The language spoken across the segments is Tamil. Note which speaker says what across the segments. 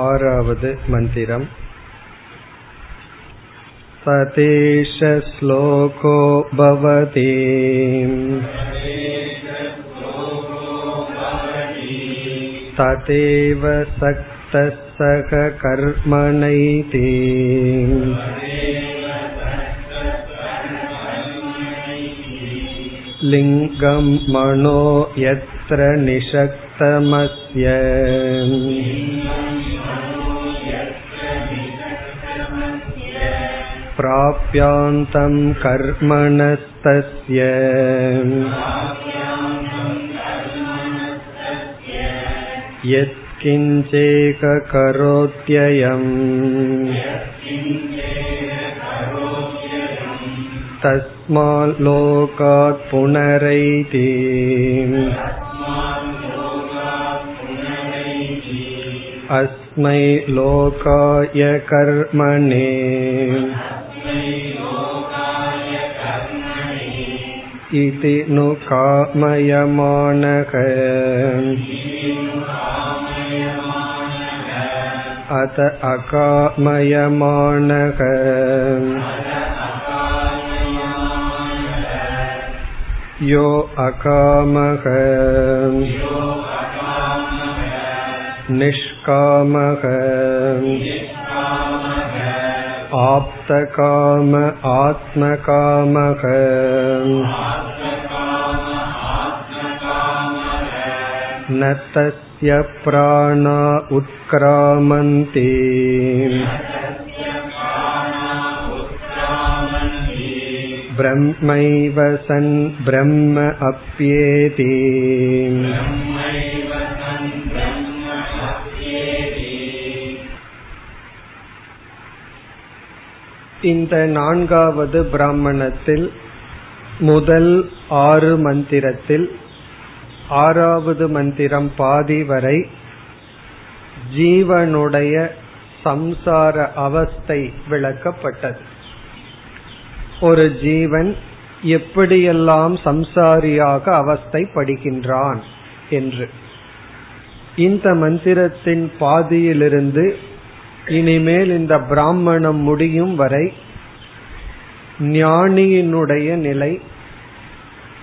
Speaker 1: आरावद् मन्दिरम् ततेश श्लोको भवति तदेव सक्तः सह कर्मणैति लिङ्गं मनो यत्र निषक्तमस्य प्राप्यान्तं कर्मणस्तस्य यत्किञ्चेककरोत्ययम् तस्माल्लोकात् पुनरैति अस्मै लोकाय कर्मणे इति नु कामयमानः अत अकामयमानः यो अकामः निष्कामः आप्तकाम आत्मकामः न तस्य प्राणा उत्क्रामन्ति ब्रह्मैव सन् ब्रह्म अप्येति இந்த நான்காவது பிராமணத்தில் முதல் ஆறு மந்திரத்தில் ஆறாவது மந்திரம் பாதி வரை ஜீவனுடைய சம்சார அவஸ்தை விளக்கப்பட்டது. ஒரு ஜீவன் எப்படியெல்லாம் சம்சாரியாக அவஸ்தைப்படுகின்றான் என்று. இந்த மந்திரத்தின் பாதியிலிருந்து இனிமேல் இந்த பிராமணம் முடியும் வரை ஞானியினுடைய நிலை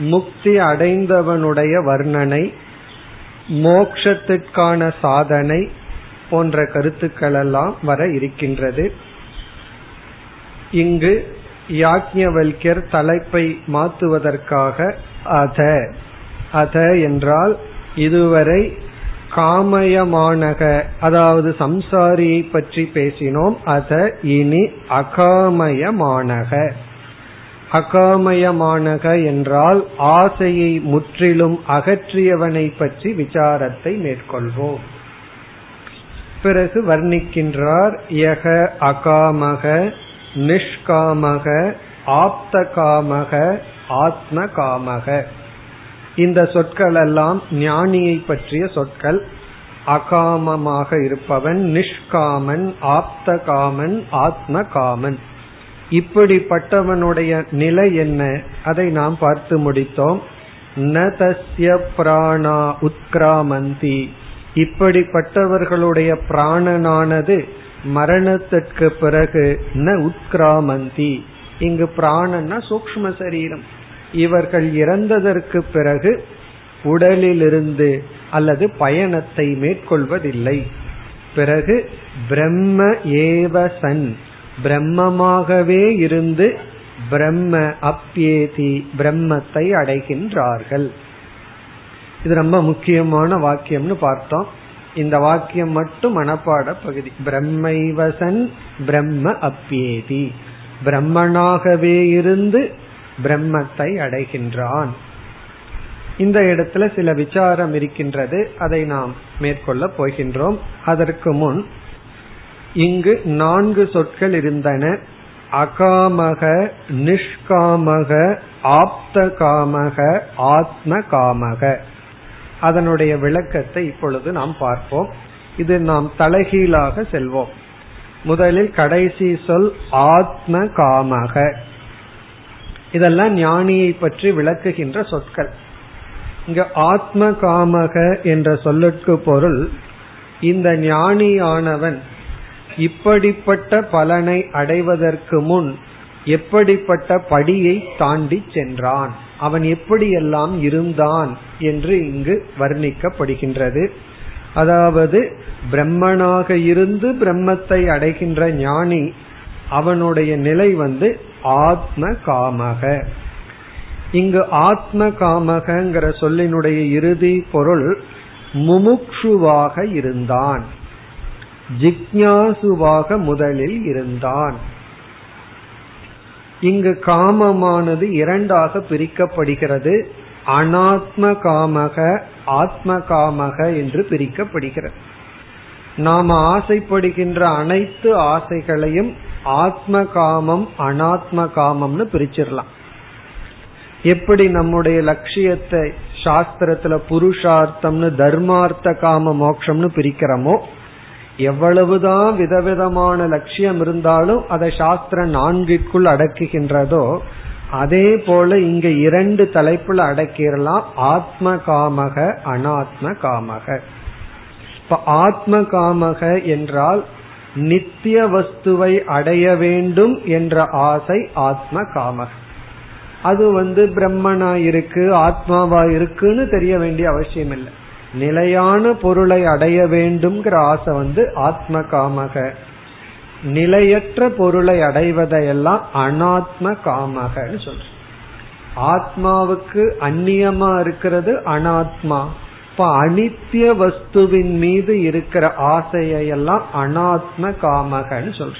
Speaker 1: முக்தி அடைந்தவனுடைய வர்ணனை மோக்ஷத்திற்கான சாதனை போன்ற கருத்துக்கள் எல்லாம் வர இருக்கின்றது. இங்கு யாக்ஞவல்யர் தலைப்பை மாற்றுவதற்காக அத அத என்றால் இதுவரை காமயமானக அதாவது சம்சாரியை பற்றி பேசினோம். அத இனி அகாமயமானக. அகாமயமானக என்றால் ஆசையை முற்றிலும் அகற்றியவனை பற்றி விசாரத்தை மேற்கொள்வோம். பிறகு வர்ணிக்கின்றார் யக அகாமக நிஷ்காமக ஆப்த காமக ஆத்ம காமக இந்த சொற்கள் எல்லாம் ஞானியை பற்றிய சொற்கள். அகாமமாக இருப்பவன் நிஷ்காமன் ஆப்த காமன் ஆத்ம காமன் இப்படிப்பட்டவனுடைய நிலை என்ன? அதை நாம் பார்த்து முடித்தோம். ந தஸ்ய பிராணா உத்கிராமந்தி. இப்படிப்பட்டவர்களுடைய பிராணனானது மரணத்திற்கு பிறகு ந உத்கிராமந்தி. இங்கு பிராணன்னா சூக்ம சரீரம். இவர்கள் இறந்ததற்கு பிறகு உடலிலிருந்து அல்லது பயணத்தை மேற்கொள்வதில்லை. பிறகு பிரம்ம ஏவ சன். பிரம்மமாகவே இருந்து பிரம்ம அப்பியேதி பிரம்மத்தை அடைகின்றார்கள். இது ரொம்ப முக்கியமான வாக்கியம்னு பார்த்தோம். இந்த வாக்கியம் மட்டும் மனப்பாட பகுதி. பிரம்மைவசன் பிரம்ம அப்பியேதி பிரம்மனாகவே இருந்து பிரம்மத்தை அடைகின்றான். இந்த இடத்துல சில விசாரம் இருக்கின்றது. அதை நாம் மேற்கொள்ள போகின்றோம். அதற்கு முன் இங்கு நான்கு சொற்கள் இருந்தன. அகாமக நிஷ்காமக ஆப்த காமக ஆத்ம காமக அதனுடைய விளக்கத்தை இப்பொழுது நாம் பார்ப்போம். இது நாம் தலைகீழாக செல்வோம். முதலில் கடைசி சொல் ஆத்ம காமக இதெல்லாம் ஞானியை பற்றி விளக்குகின்ற சொற்கள். இங்க ஆத்ம காமக என்ற சொல்லுக்கு பொருள் இந்த ஞானியானவன் இப்படிப்பட்ட பலனை அடைவதற்கு முன் எப்படிப்பட்ட படியை தாண்டி சென்றான்? அவன் எப்படியெல்லாம் இருந்தான் என்று இங்கு வர்ணிக்கப்படுகின்றது. அதாவது பிரம்மனாக இருந்து பிரம்மத்தை அடைகின்ற ஞானி அவனுடைய நிலை வந்து ஆத்ம காமக இங்கு ஆத்ம காமகங்கிற சொல்லினுடைய இறுதி பொருள் முமுக்ஷுவாக இருந்தான். ஜிக்யாசுவாக முதலில் இருந்தான். இங்கு காமமானது இரண்டாக பிரிக்கப்படுகிறது. அனாத்ம காமக ஆத்ம காமக என்று பிரிக்கப்படுகிறது. நாம் ஆசைப்படுகின்ற அனைத்து ஆசைகளையும் ஆத்ம காமம் அனாத்ம காமம்னு பிரிச்சிடலாம். எப்படி நம்முடைய லட்சியத்தை சாஸ்திரத்துல புருஷார்த்தம்னு தர்மார்த்த காம மோக்ஷம்னு பிரிக்கிறோமோ எவ்வளவுதான் விதவிதமான லட்சியம் இருந்தாலும் அதை சாஸ்திரம் நான்கிற்குள் அடக்குகின்றதோ அதே போல இங்க இரண்டு தலைப்புல அடக்கிடலாம். ஆத்ம காமக அனாத்ம காமக இப்ப ஆத்ம காமக என்றால் நித்திய வஸ்துவை அடைய வேண்டும் என்ற ஆசை ஆத்ம காமக அது வந்து பிரம்மனா இருக்கு ஆத்மாவா இருக்குன்னு தெரிய வேண்டிய அவசியம் இல்லை நிலையான பொருளை அடைய வேண்டும்ங்கிற ஆசை வந்து ஆத்ம காமக நிலையற்ற பொருளை அடைவதையெல்லாம் அனாத்ம காமகன்னு சொல்ற ஆத்மாவுக்கு அந்நியமா இருக்கிறது அனாத்மா. இப்ப அனித்திய வஸ்துவின் மீது இருக்கிற ஆசையெல்லாம் அனாத்ம காமகன்னு சொல்ற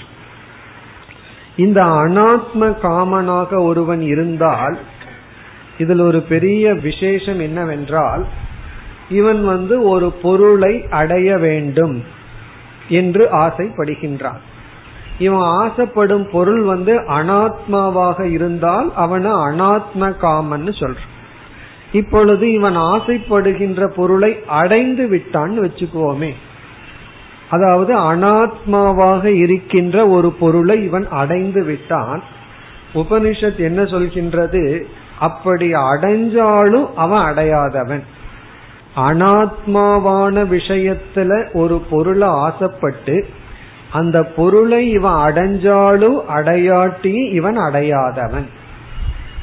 Speaker 1: இந்த அனாத்ம காமனாக ஒருவன் இருந்தால் இதில் ஒரு பெரிய விசேஷம் என்னவென்றால் இவன் வந்து ஒரு பொருளை அடைய வேண்டும் என்று ஆசைப்படுகின்றான். இவன் ஆசைப்படும் பொருள் வந்து அனாத்மாவாக இருந்தால் அவனை அனாத்ம காமன்னு சொல்றான். இப்பொழுது இவன் ஆசைப்படுகின்ற பொருளை அடைந்து விட்டான்னு வச்சுக்குவோமே. அதாவது அனாத்மாவாக இருக்கின்ற ஒரு பொருளை இவன் அடைந்து விட்டான். உபனிஷத் என்ன சொல்கின்றது? அப்படி அடைஞ்சாலும் அவன் அடையாதவன். அனாத்மாவான விஷயத்துல ஒரு பொருளை ஆசைப்பட்டு அந்த பொருளை இவன் அடைஞ்சாலும் அடையாட்டியும் இவன் அடையாதவன்.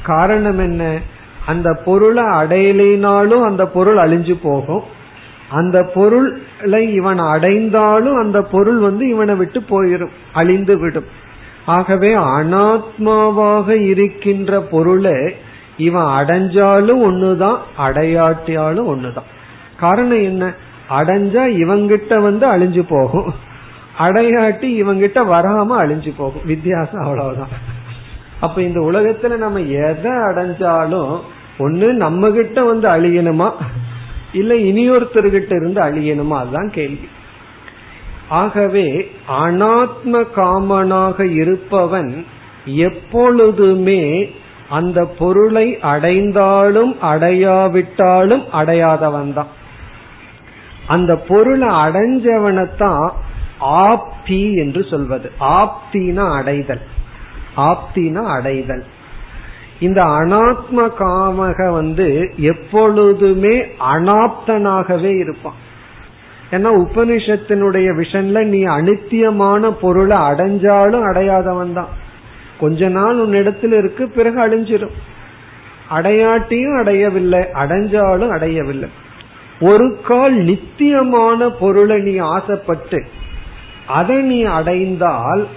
Speaker 1: காரணம் என்ன? அந்த பொருளை அடையலினாலும் அந்த பொருள் அழிஞ்சு போகும். அந்த பொருளை இவன் அடைந்தாலும் அந்த பொருள் வந்து இவனை விட்டு போயிடும் அழிந்து விடும். ஆகவே அனாத்மாவாக இருக்கின்ற பொருளை இவன் அடைஞ்சாலும் ஒண்ணுதான் அடையாட்டியாலும் ஒண்ணுதான். காரணம் என்ன? அடைஞ்சா இவங்கிட்ட வந்து அழிஞ்சு போகும். அடையாட்டி இவங்கிட்ட வராம அழிஞ்சு போகும். வித்தியாசம் அவ்வளவுதான். அப்ப இந்த உலகத்துல நம்ம எதை அடைஞ்சாலும் ஒண்ணு நம்ம கிட்ட வந்து அழியணுமா? இல்ல இனியொருத்தர்கிட்ட இருந்து அழியணுமா? அதுதான் கேள்வி. ஆகவே அனாத்ம காமனாக இருப்பவன் எப்பொழுதுமே அந்த பொருளை அடைந்தாலும் அடையாவிட்டாலும் அடையாதவன் தான் அந்த பொருளை அடைஞ்சவனைத்தான் ஆப்தி என்று சொல்வது. ஆப்தினா அடைதல். ஆப்தினா அடைதல். இந்த அனாத்ம காமக வந்து எப்பொழுதுமே அனாப்தனாகவே இருப்பான் ஏன்னா உபனிஷத்தினுடைய விஷன்ல நீ அனித்தியமான பொருளை அடைஞ்சாலும் அடையாதவன் தான் கொஞ்ச நாள் உன்னிடத்தில் இருக்கு பிறகு அழிஞ்சிடும் அடையாட்டியும் அடையவில்லை அடைஞ்சாலும் அடையவில்லை. ஒரு கால் நித்தியமான பொருளை நீ ஆசைப்பட்டு அதை நீ அடைந்தால்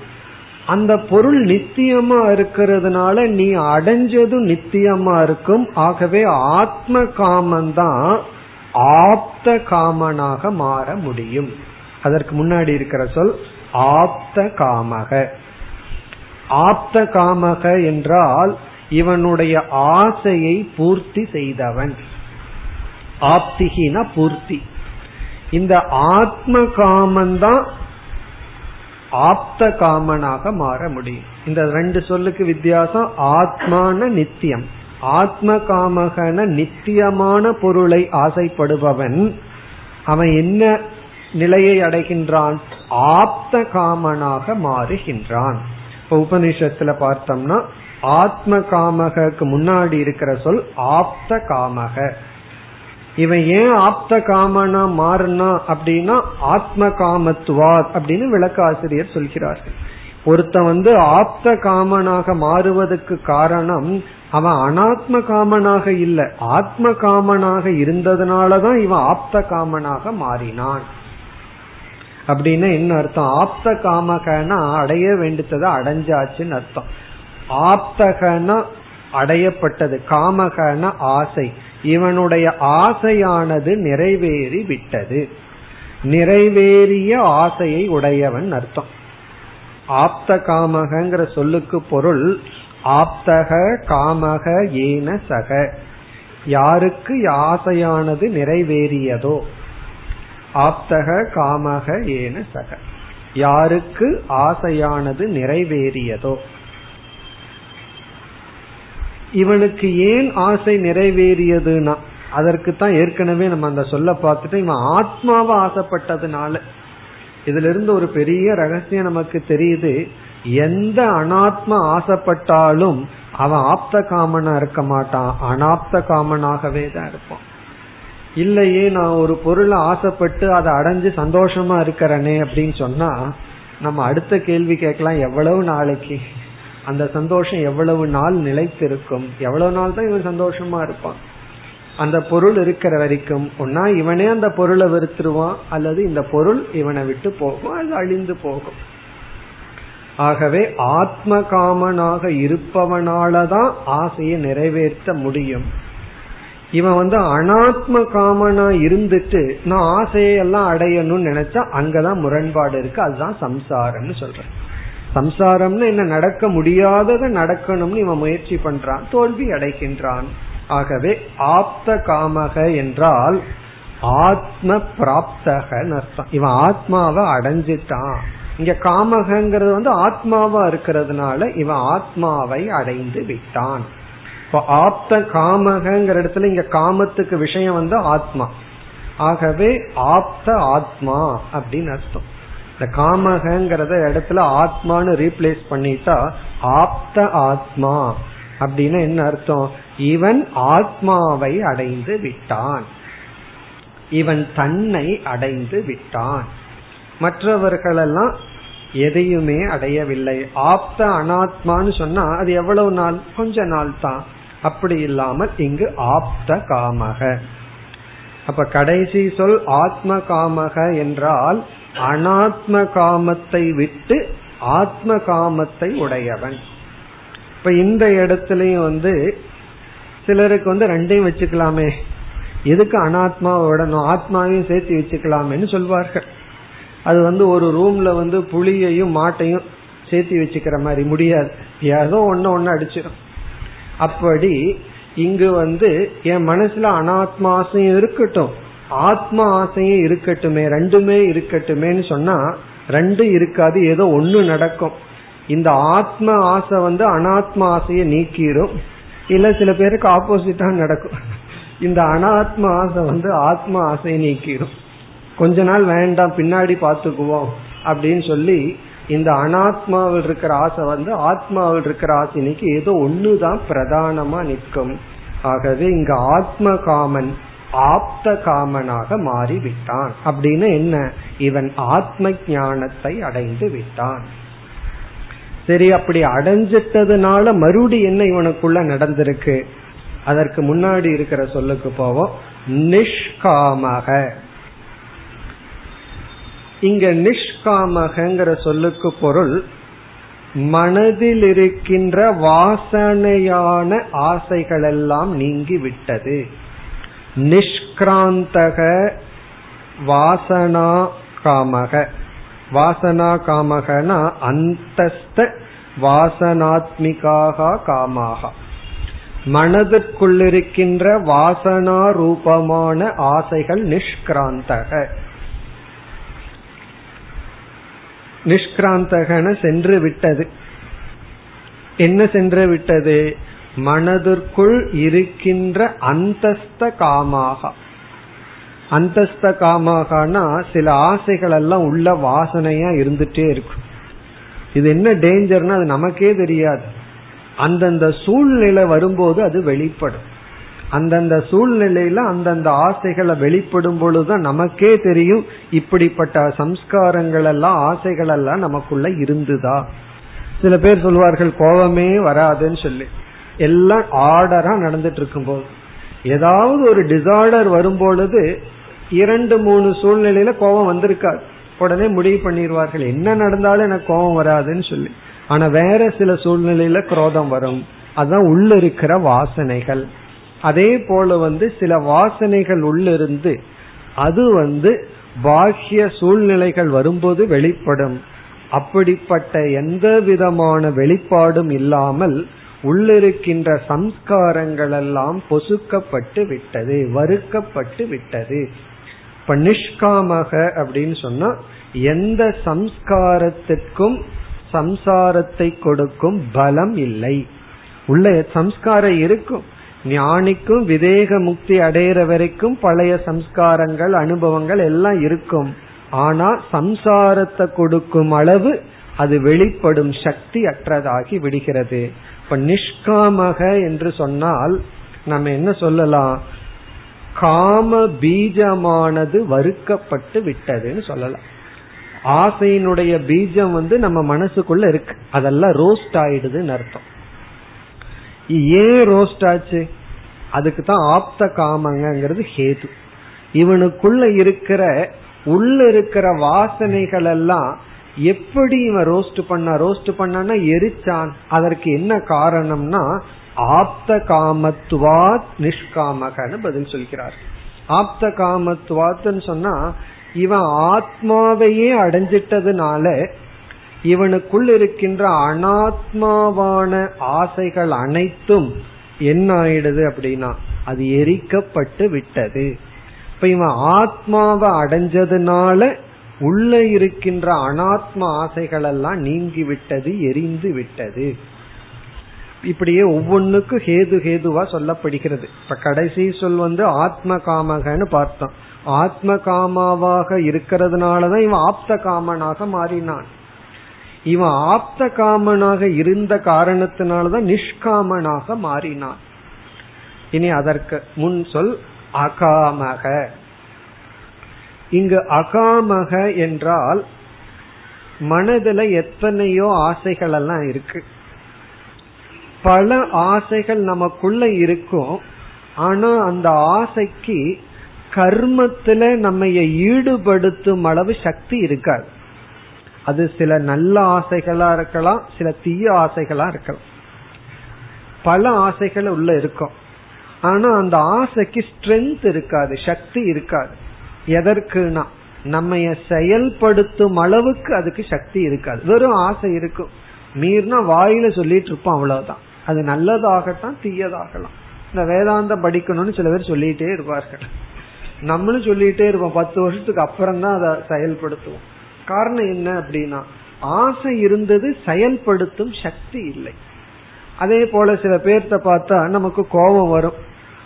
Speaker 1: அந்த பொருள் நித்தியமா இருக்கிறதுனால நீ அடைஞ்சதும் நித்தியமா இருக்கும். ஆகவே ஆத்ம காமந்தான் ஆப்த காமனாக மாற முடியும். அதற்கு முன்னாடி இருக்கிற சொல் ஆப்த காமக. ஆப்த காமக என்றால் இவனுடைய ஆசையை பூர்த்தி செய்தவன். ஆப்திகினா பூர்த்தி. இந்த ஆத்ம காமந்தான் ஆப்த காமனாக மாற முடியும். இந்த ரெண்டு சொல்லுக்கு வித்தியாசம் ஆத்மான நித்தியம். ஆத்ம காமகன நித்தியமான பொருளை ஆசைப்படுபவன் அவன் என்ன நிலையை அடைகின்றான்? ஆப்த காமனாக மாறுகின்றான். இப்ப உபனிஷத்துல பார்த்தோம்னா ஆத்ம காமகக்கு முன்னாடி இருக்கிற சொல் ஆப்த காமக இவன் ஏன் ஆப்த காமனா மாறினா அப்படின்னா ஆத்ம காமத்துவா அப்படின்னு விளக்காசிரியர் சொல்கிறார்கள். ஒருத்தன் வந்து ஆப்த காமனாக மாறுவதற்கு காரணம் அவன் அனாத்ம காமனாக இல்ல. ஆத்ம காமனாக இருந்ததுனாலதான் இவன் ஆப்த காமனாக மாறினான். அப்படின்னு என்ன அர்த்தம்? ஆப்த காமகனா அடைய வேண்டியதை அடைஞ்சாச்சுன்னு அர்த்தம். ஆப்தகனா அடையப்பட்டது. காமகன ஆசை. இவனுடைய ஆசையானது நிறைவேறி விட்டது. நிறைவேறிய ஆசையை உடையவன் அர்த்தம். ஆப்த காமகங்கிற சொல்லுக்கு பொருள் ஆப்தக காமக ஏன சக. யாருக்கு ஆசையானது நிறைவேறியதோ ஆப்தக காமக ஏன சக. யாருக்கு ஆசையானது நிறைவேறியதோ இவனுக்கு ஏன் ஆசை நிறைவேறியதுன்னா அதற்கு தான் ஏற்கனவே நம்ம அந்த சொல்ல பார்த்துட்டு இவன் ஆத்மாவை ஆசைப்பட்டதுனால. இதுல இருந்து ஒரு பெரிய ரகசியம் நமக்கு தெரியுது எந்த அனாத்மா ஆசைப்பட்டாலும் அவன் ஆப்த காமனா இருக்க மாட்டான் அனாப்த காமனாகவே தான் இருப்பான். இல்லையே நான் ஒரு பொருளை ஆசைப்பட்டு அதை அடைஞ்சு சந்தோஷமா இருக்கிறனே அப்படின்னு சொன்னா நம்ம அடுத்த கேள்வி கேட்கலாம் எவ்வளவு நாளைக்கு? அந்த சந்தோஷம் எவ்வளவு நாள் நிலைத்திருக்கும்? எவ்வளவு நாள் தான் இவன் சந்தோஷமா இருப்பான். அந்த பொருள் இருக்கிற வரைக்கும் ஒன்னா இவனே அந்த பொருளை வெறுத்துருவான் அல்லது இந்த பொருள் இவனை விட்டு போகும் அது அழிந்து போகும். ஆகவே ஆத்ம காமனாக இருப்பவனாலதான் ஆசையை நிறைவேற்ற முடியும். இவன் வந்து அனாத்ம காமனா இருந்துட்டு நான் ஆசையெல்லாம் அடையணும்னு நினைச்சா அங்கதான் முரண்பாடு இருக்கு அதுதான் சம்சாரம்னு சொல்றேன். சம்சாரம்னு என்ன நடக்க முடியாததை நடக்கணும்னு இவன் முயற்சி பண்றான் தோல்வி அடைகின்றான். ஆகவே ஆப்த காமக என்றால் ஆத்ம பிராப்தகன்னு அர்த்தம். இவன் ஆத்மாவை அடைஞ்சிட்டான். இங்க காமகங்கிறது வந்து ஆத்மாவா இருக்கிறதுனால இவன் ஆத்மாவை அடைந்து விட்டான். இப்போ ஆப்த காமகங்கிற இடத்துல இங்க காமத்துக்கு விஷயம் வந்து ஆத்மா. ஆகவே ஆப்த ஆத்மா அப்படின்னு அர்த்தம். இந்த காமகங்கிறத இடத்துல ஆத்மான்னு ரீப்ளேஸ் பண்ணிட்டா ஆப்த ஆத்மா. அப்படின்னு என்ன அர்த்தம்? இவன் ஆத்மாவை அடைந்து விட்டான். இவன் தன்னை அடைந்து விட்டான். மற்றவர்களெல்லாம் எதையுமே அடையவில்லை. ஆப்த அனாத்மான்னு சொன்னா அது எவ்வளவு நாள்? கொஞ்ச நாள் தான். அப்படி இல்லாமல் இங்கு ஆப்த காமக. அப்ப கடைசி சொல் ஆத்ம காமக என்றால் அனாத்ம காமத்தை விட்டு ஆத்ம காமத்தை உடையவன். இப்ப இந்த இடத்துலயும் வந்து சிலருக்கு வந்து ரெண்டையும் வச்சுக்கலாமே. எதுக்கு அனாத்மாவை விடணும்? ஆத்மாவையும் சேர்த்து வச்சுக்கலாமேன்னு சொல்வார்கள். அது வந்து ஒரு ரூம்ல வந்து புளியையும் மாட்டையும் சேர்த்து வச்சுக்கிற மாதிரி முடியாது. ஏதோ ஒன்னு ஒன்னு அடிச்சிடும் அப்படி இங்கு வந்து என் மனசுல அனாத்மாசையும் இருக்கட்டும். ஆத்மா ஆசையும் இருக்கட்டுமே ரெண்டுமே இருக்கட்டுமேன்னு சொன்னா ரெண்டு இருக்காது ஏதோ ஒன்னு நடக்கும். இந்த ஆத்ம ஆசை வந்து அனாத்ம ஆசையை நீக்கிரும். இல்ல சில பேருக்கு ஆப்போசிட்டா நடக்கும். இந்த அனாத்ம ஆசை வந்து ஆத்ம ஆசையை நீக்கிடும் கொஞ்ச நாள் வேண்டாம் பின்னாடி பாத்துக்குவோம் அப்படின்னு சொல்லி இந்த அனாத்மாவில் இருக்கிற ஆசை வந்து ஆத்மாவில் இருக்கிற ஆசை நீக்கி ஏதோ ஒண்ணுதான் பிரதானமா நிற்கும். ஆகவே இங்க ஆத்ம காமன் ஆப்த காமனாக மாறிவிட்டான். அப்படின்னு என்ன? இவன் ஆத்ம ஞானத்தை அடைந்து விட்டான். சரி அப்படி அடைஞ்சிட்டதுனால மறுபடி என்ன இவனுக்குள்ள நடந்திருக்கு? அதற்கு முன்னாடி இருக்கிற சொல்லுக்கு போவோம். நிஷ்காமக. இங்க நிஷ்காமகங்கிற சொல்லுக்கு பொருள் மனதில் இருக்கின்ற வாசனையான ஆசைகளெல்லாம் நீங்கி விட்டது. நிஷ்கிராந்தக வாசனா காமக. வாசனா காமகனா அந்தஸ்த வாசனாத்மிகாக காமாக. மனதிற்குள்ளிருக்கின்ற வாசனா ரூபமான ஆசைகள் நிஷ்கிராந்தக. நிஷ்கிராந்தகன சென்று விட்டது. என்ன சென்று விட்டது? மனதிற்குள் இருக்கின்ற அந்தஸ்த காமாக. அந்தஸ்த காமாகனா சில ஆசைகள் எல்லாம் உள்ள வாசனையா இருந்துட்டே இருக்கும் இது என்ன டேஞ்சர்னா அது நமக்கே தெரியாது. அந்தந்த சூழ்நிலை வரும்போது அது வெளிப்படும். அந்தந்த சூழ்நிலையில அந்தந்த ஆசைகளை வெளிப்படும் பொழுதுதான் நமக்கே தெரியும் இப்படிப்பட்ட சம்ஸ்காரங்கள் எல்லாம் ஆசைகள் எல்லாம் நமக்குள்ள இருந்துதா. சில பேர் சொல்வார்கள் கோபமே வராதுன்னு சொல்லி. எல்லாம் ஆர்டரா நடந்துட்டு இருக்கும் போது ஏதாவது ஒரு டிசார்டர் வரும் பொழுது இரண்டு மூணு சூழ்நிலையில கோபம் வந்திருக்காது உடனே முடிவு பண்ணிடுவார்கள் என்ன நடந்தாலும் எனக்கு கோபம் வராதுன்னு சொல்லி. ஆனா வேற சில சூழ்நிலையில குரோதம் வரும். அதுதான் உள்ள இருக்கிற வாசனைகள். அதே போல வந்து சில வாசனைகள் உள்ளிருந்து அது வந்து பாக்கிய சூழ்நிலைகள் வரும்போது வெளிப்படும். அப்படிப்பட்ட எந்த விதமான வெளிப்பாடும் இல்லாமல் உள்ளிருக்கின்ற சம்ஸ்காரங்கள் எல்லாம் பொசுக்கப்பட்டு விட்டது வறுக்கப்பட்டு விட்டது. இப்ப நிஷ்காமக அப்படின்னு சொன்னா எந்த சம்ஸ்காரத்திற்கும் சம்சாரத்தை கொடுக்கும் பலம் இல்லை. உள்ள சம்ஸ்காரம் இருக்கும். ஞானிக்கும் விதேக முக்தி அடையிற வரைக்கும் பழைய சம்ஸ்காரங்கள் அனுபவங்கள் எல்லாம் இருக்கும். ஆனா சம்சாரத்தை கொடுக்கும் அளவு அது வெளிப்படும் சக்தி அற்றதாகி விடுகிறது. இப்ப நிஷ்காமக என்று சொன்னால் நம்ம என்ன சொல்லலாம்? காம பீஜமானது வறுக்கப்பட்டு விட்டதுன்னு சொல்லலாம். ஆசையினுடைய பீஜம் வந்து நம்ம மனசுக்குள்ள இருக்கு. அதெல்லாம் ரோஸ்ட் ஆயிடுதுன்னு அர்த்தம். ஏன் ரோஸ்ட் ஆச்சு? அதுக்கு தான் ஆப்த காமங்கிறது ஹேது. இவனுக்குள்ள இருக்கிற உள்ள இருக்கிற வாசனைகள் எல்லாம் எப்படி இவன் ரோஸ்ட் பண்ண ரோஸ்ட் பண்ணனா எரிச்சான். அதற்கு என்ன காரணம்னா ஆப்த காமத்துவாத் நிஷ்காமகன்னு பதில் சொல்கிறார். ஆப்த காமத்துவாத்னு சொன்னா இவன் ஆத்மாவையே அடைஞ்சிட்டதுனால இவனுக்குள் இருக்கின்ற அனாத்மாவான ஆசைகள் அனைத்தும் என்ன ஆயிடுது அப்படின்னா அது எரிக்கப்பட்டு விட்டது. இப்ப இவன் ஆத்மாவை அடைஞ்சதுனால உள்ள இருக்கின்ற அனாத்ம ஆசைகள் எல்லாம் நீங்கி விட்டது எரிந்து விட்டது. இப்படியே ஒவ்வொன்னுக்கும் ஹேது ஹேதுவா சொல்லப்படுகிறது. இப்ப கடைசி சொல் வந்து ஆத்ம காமகன்னு பார்த்தோம். ஆத்ம காமாவாக இருக்கிறதுனாலதான் இவன் ஆப்த காமனாக மாறினான். இவன் ஆப்த காமனாக இருந்த காரணத்தினாலதான் நிஷ்காமனாக மாறினான். இனி அதற்கு முன் சொல் அகாமக. இங்கு அகாமக என்றால் மனதுல எத்தனையோ ஆசைகள் எல்லாம் இருக்கு. பல ஆசைகள் நமக்குள்ள இருக்கும். ஆனா அந்த ஆசைக்கு கர்மத்துல நம்ம ஈடுபடுத்தும் அளவு சக்தி இருக்காது. அது சில நல்ல ஆசைகளா இருக்கலாம் சில தீய ஆசைகளா இருக்கலாம். பல ஆசைகள் உள்ள இருக்கும். ஆனா அந்த ஆசைக்கு ஸ்ட்ரென்த் இருக்காது சக்தி இருக்காது. எதற்குனா நம்ம செயல்படுத்தும் அளவுக்கு அதுக்கு சக்தி இருக்காது. வெறும் ஆசை இருக்கும். மீறினா வாயில சொல்லிட்டு இருப்போம் அவ்வளவுதான். அது நல்லதாகட்டும் தீயதாகலாம். இந்த வேதாந்தம் படிக்கணும்னு சில பேர் சொல்லிட்டே இருப்பார்கள். நம்மளும் சொல்லிட்டே இருப்போம். பத்து வருஷத்துக்கு அப்புறம் தான் அதை செயல்படுத்துவோம். காரணம் என்ன அப்படின்னா ஆசை இருந்தது செயல்படுத்தும் சக்தி இல்லை. அதே போல சில பேர்த்த பார்த்தா நமக்கு கோபம் வரும்.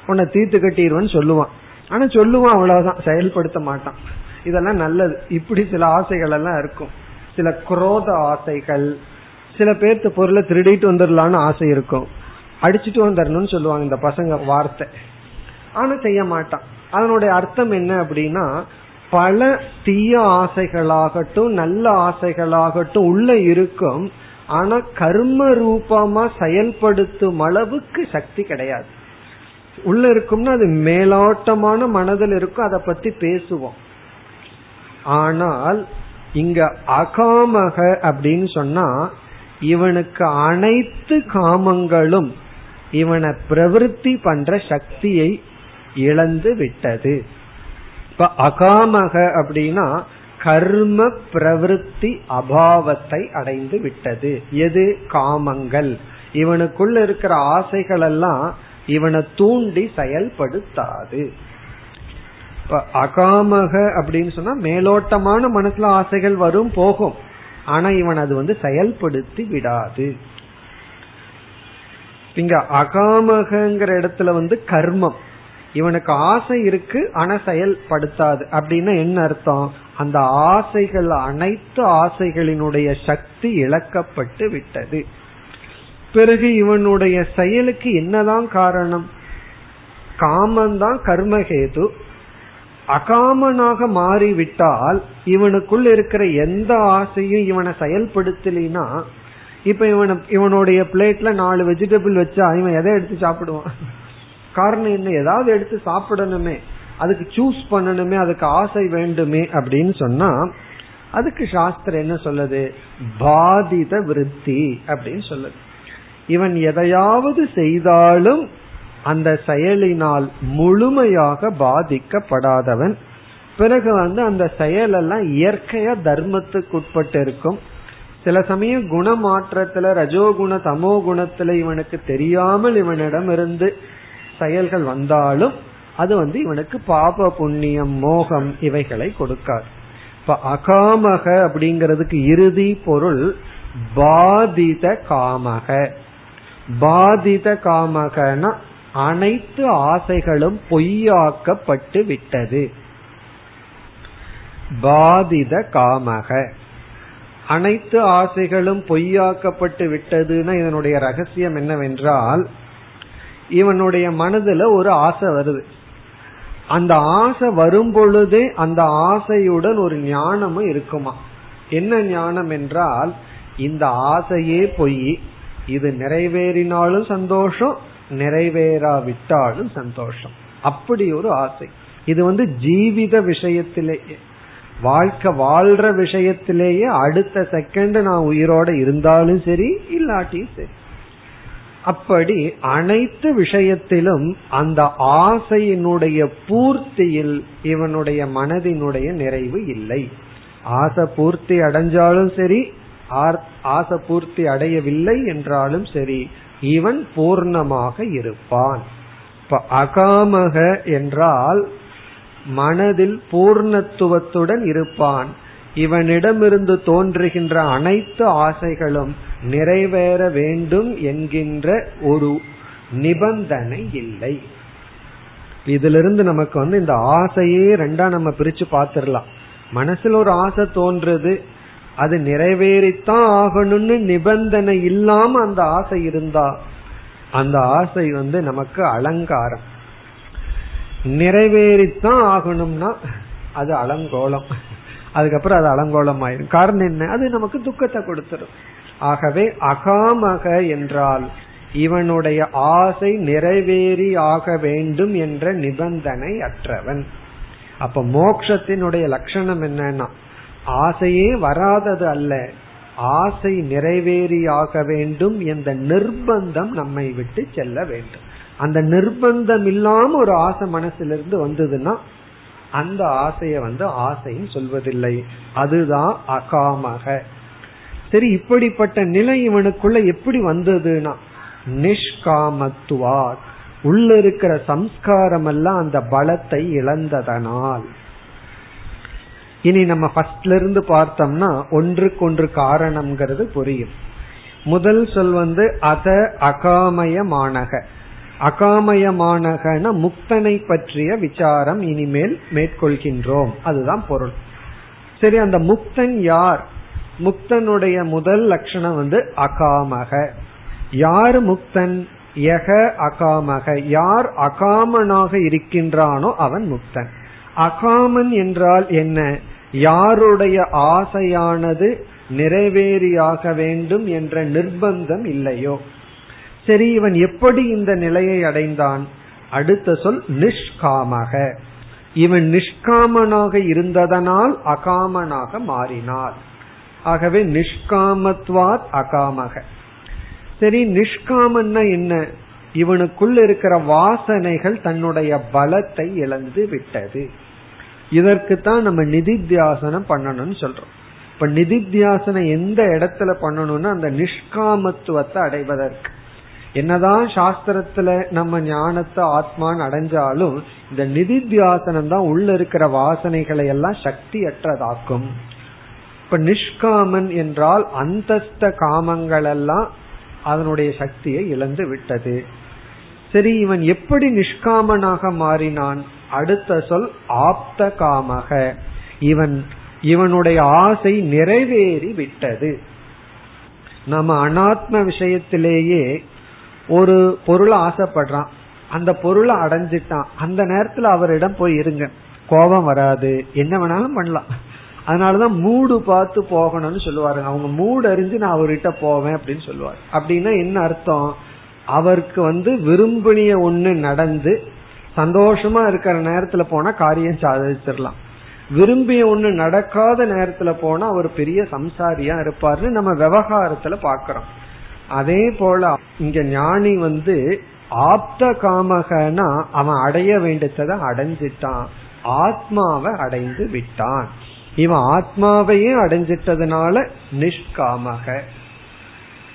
Speaker 1: உன்னை தீர்த்து கட்டிடுவேன்னு சொல்லுவான். ஆனா சொல்லுவான் அவ்வளவுதான் செயல்படுத்த மாட்டான். இதெல்லாம் நல்லது. இப்படி சில ஆசைகள் எல்லாம் இருக்கும். சில குரோத ஆசைகள். சில பேர்த்து பொருளை திருடிட்டு வந்துடலான்னு ஆசை இருக்கும். அடிச்சுட்டு வந்துடணும்னு சொல்லுவாங்க இந்த பசங்க வார்த்தை. ஆனா செய்ய மாட்டான். அதனுடைய அர்த்தம் என்ன அப்படின்னா பல தீய ஆசைகளாகட்டும் நல்ல ஆசைகளாகட்டும் உள்ள இருக்கும். ஆனா கர்ம ரூபமா செயல்படுத்தும் அளவுக்கு சக்தி கிடையாது. உள்ள இருக்கும்னா அது மேலோட்டமான மனதில் இருக்கும் அதை பத்தி பேசுவோம். ஆனால் இங்க அகாமக அப்படின்னு சொன்னா இவனுக்கு அனைத்து காமங்களும் இவனை பிரவருத்தி பண்ற சக்தியை இழந்து விட்டது. இப்ப அகாமக அப்படின்னா கர்ம பிரவருத்தி அபாவத்தை அடைந்து விட்டது. எது? காமங்கள். இவனுக்குள்ள இருக்கிற ஆசைகள் எல்லாம் இவனை தூண்டி செயல்படுத்தாது. இப்ப அகாமக அப்படின்னு சொன்னா மேலோட்டமான மனசுல ஆசைகள் வரும் போகும். ஆனா இவன் அது வந்து செயல்படுத்தி விடாது. இங்க அகாமகங்கிற இடத்துல வந்து கர்மம். இவனுக்கு ஆசை இருக்கு ஆனா செயல்படுத்தாது. அப்படின்னா என்ன அர்த்தம்? அந்த ஆசைகள் அனைத்து ஆசைகளினுடைய சக்தி இழக்கப்பட்டு விட்டது. பிறகு இவனுடைய செயலுக்கு என்னதான் காரணம்? காமந்தான் கர்மஹேது அகாமனாக மாறிவிட்டால் இவனுக்குள் இருக்கிற எந்த ஆசையும் இவனை செயல்படுத்தலினா இப்ப இவன இவனுடைய பிளேட்ல நாலு வெஜிடபிள் வச்சா இவன் எதை எடுத்து சாப்பிடுவான்? காரணம் என்ன? ஏதாவது எடுத்து சாப்பிடணுமே. அதுக்கு சூஸ் பண்ணணுமே. அதுக்கு ஆசை வேண்டுமே அப்படின்னு சொன்னா அதுக்கு சாஸ்திரம் என்ன சொல்லுது? பாதித விருத்தி அப்படின்னு சொல்லுது. இவன் எதையாவது செய்தாலும் அந்த செயலினால் முழுமையாக பாதிக்கப்படாதவன். பிறகு வந்து அந்த செயலெல்லாம் இயற்கையா தர்மத்துக்கு உட்பட்டு இருக்கும் சில சமயம் குணமாற்றத்துல ரஜோகுண தமோ குணத்துல இவனுக்கு தெரியாமல் இவனிடம் இருந்து செயல்கள் வந்தாலும் அது வந்து இவனுக்கு பாப புண்ணியம் மோகம் இவைகளை கொடுக்காது. இப்ப அகாமக அப்படிங்கிறதுக்கு இறுதி பொருள் பாதித காமக. பாதித காமகன அனைத்து ஆசைகளும் பொய்யாக்கப்பட்டு விட்டது. பாதித காமக. அனைத்து ஆசைகளும் பொய்யாக்கப்பட்டு விட்டதுன்னா இதனுடைய ரகசியம் என்னவென்றால் இவனுடைய மனதுல ஒரு ஆசை வருது. அந்த ஆசை வரும் பொழுதே அந்த ஆசையுடன் ஒரு ஞானமும் இருக்குமா? என்ன ஞானம் என்றால் இந்த ஆசையே பொய் இது நிறைவேறினாலும் சந்தோஷம் நிறைவேறாவிட்டாலும் சந்தோஷம். அப்படி ஒரு ஆசை. இது வந்து ஜீவித விஷயத்திலேயே வாழ்க்கை வாழ்ற விஷயத்திலேயே அடுத்த செகண்ட் நான் உயிரோட இருந்தாலும் சரி இல்லாட்டியும் சரி. அப்படி அனைத்து விஷயத்திலும் அந்த ஆசையினுடைய பூர்த்தியில் இவனுடைய மனதினுடைய நிறைவு இல்லை. ஆசை பூர்த்தி அடைஞ்சாலும் சரி ஆசை பூர்த்தி அடையவில்லை என்றாலும் சரி இவன் பூர்ணமாக இருப்பான். அகாமக என்றால் மனதில் பூர்ணத்துவத்துடன் இருப்பான். இவனிடமிருந்து தோன்றுகின்ற அனைத்து ஆசைகளும் நிறைவேற வேண்டும் என்கின்ற ஒரு நிபந்தனை இல்லை. இதிலிருந்து நமக்கு வந்து இந்த ஆசையே ரெண்டா நம்ம பிரிச்சு பார்த்திடலாம். மனசுல ஒரு ஆசை தோன்றுது அது நிறைவேறித்தான் ஆகணும்னு நிபந்தனை இல்லாம அந்த ஆசை இருந்தா அந்த ஆசை வந்து நமக்கு அலங்காரம். நிறைவேறித்தான் ஆகணும்னா அது அலங்கோலம். அதுக்கப்புறம் அது அலங்கோலம் ஆயிரும் காரணம் என்ன? அது நமக்கு துக்கத்தை கொடுத்துரும். ஆகவே அகாமக என்றால் இவனுடைய ஆசை நிறைவேறி ஆக வேண்டும் என்ற நிபந்தனை அற்றவன். அப்ப மோக்ஷத்தினுடைய லட்சணம் என்னன்னா ஆசையே வராதது அல்ல. ஆசை நிறைவேறியாக வேண்டும் என்ற நிர்பந்தம் நம்மை விட்டு செல்ல வேண்டும். அந்த நிர்பந்தம் இல்லாம ஒரு ஆசை மனசிலிருந்து வந்ததுன்னா அந்த ஆசைய வந்து ஆசைன்னு சொல்வதில்லை. அதுதான் அகாமக. சரி இப்படிப்பட்ட நிலை இவனுக்குள்ள எப்படி வந்ததுன்னா நிஷ்காமத்துவார் உள்ள இருக்கிற சம்ஸ்காரம் எல்லாம் அந்த பலத்தை இழந்ததனால். இனி நம்ம ஃபர்ஸ்ட்ல இருந்து பார்த்தோம்னா ஒன்றுக்கொன்று காரணம்ங்கிறது புரியும். முதல் சொல் வந்து அத அகாமயமானக. அகாமயமானகன முக்தனை பற்றிய விசாரம் இனிமேல் மேற்கொள்கின்றோம். அதுதான் பொருள். சரி அந்த முக்தன் யார்? முக்தனுடைய முதல் லட்சணம் வந்து அகாமக. யார் முக்தன்? யக அகாமக. யார் அகாமனாக இருக்கின்றானோ அவன் முக்தன். அகாமன் என்றால் என்ன? யாருடைய ஆசையானது நிறைவேறியாக வேண்டும் என்ற நிர்பந்தம் இல்லையோ? சரி இவன் எப்படி இந்த நிலையை அடைந்தான்? அடுத்த சொல் நிஷ்காமக. இவன் நிஷ்காமனாக இருந்ததனால் அகாமனாக மாறினார் ஆகவே நிஷ்காமத்வாத் அகாமக. சரி நிஷ்காமன்னா என்ன? இவனுக்குள் இருக்கிற வாசனைகள் தன்னுடைய பலத்தை இழந்து விட்டது. இதற்கு தான் நம்ம நிதித்தியாசனம் பண்ணணும்னு சொல்றோம். இப்ப நிதித்தியாசனம் எந்த இடத்துல பண்ணணும்னா அந்த நிஷ்காமத்துவத்தை அடைவதற்கு. என்னதான் சாஸ்திரத்துல நம்ம ஞானத்தை ஆத்மான்னு அடைஞ்சாலும் இந்த நிதித்தியாசனம் தான் உள்ள இருக்கிற வாசனைகளை எல்லாம் சக்தி அற்றதாக்கும் இப்ப நிஷ்காமன் என்றால் அந்தஸ்த காமங்கள் எல்லாம் அதனுடைய சக்தியை இழந்து விட்டது. சரி இவன் எப்படி நிஷ்காமனாக மாறினான்? அடுத்த சொல் ஆப்த காமக இவன் இவனுடைய ஆசை நிறைவேறி விட்டது. நம்ம அனாத்ம விஷயத்திலேயே ஒரு பொருளை ஆசைப்படுறான். அந்த பொருளை அடைஞ்சிட்டான். அந்த நேரத்துல அவரிடம் போய் இருங்க. கோபம் வராது. என்ன வேணாலும் பண்ணலாம். அதனாலதான் மூடு பார்த்து போகணும்னு சொல்லுவாரு. அவங்க மூடு அறிஞ்சு நான் அவர்கிட்ட போவேன் அப்படின்னு சொல்லுவார். அப்படின்னா என்ன அர்த்தம்? அவருக்கு வந்து விரும்பினிய ஒண்ணு நடந்து சந்தோஷமா இருக்கிற நேரத்துல போனா காரியம் சாதிச்சிடலாம். விரும்பிய ஒண்ணு நடக்காத நேரத்துல போனா அவர் பெரிய சம்சாரியா இருப்பார்னு நம்ம விவகாரத்துல பாக்கிறோம். அதே போல இங்க ஞானி வந்து ஆப்த காமகனா அவன் அடைய வேண்டியதை அடைஞ்சிட்டான். ஆத்மாவை அடைந்து விட்டான். இவன் ஆத்மாவையே அடைஞ்சிட்டதுனால நிஷ்காமக.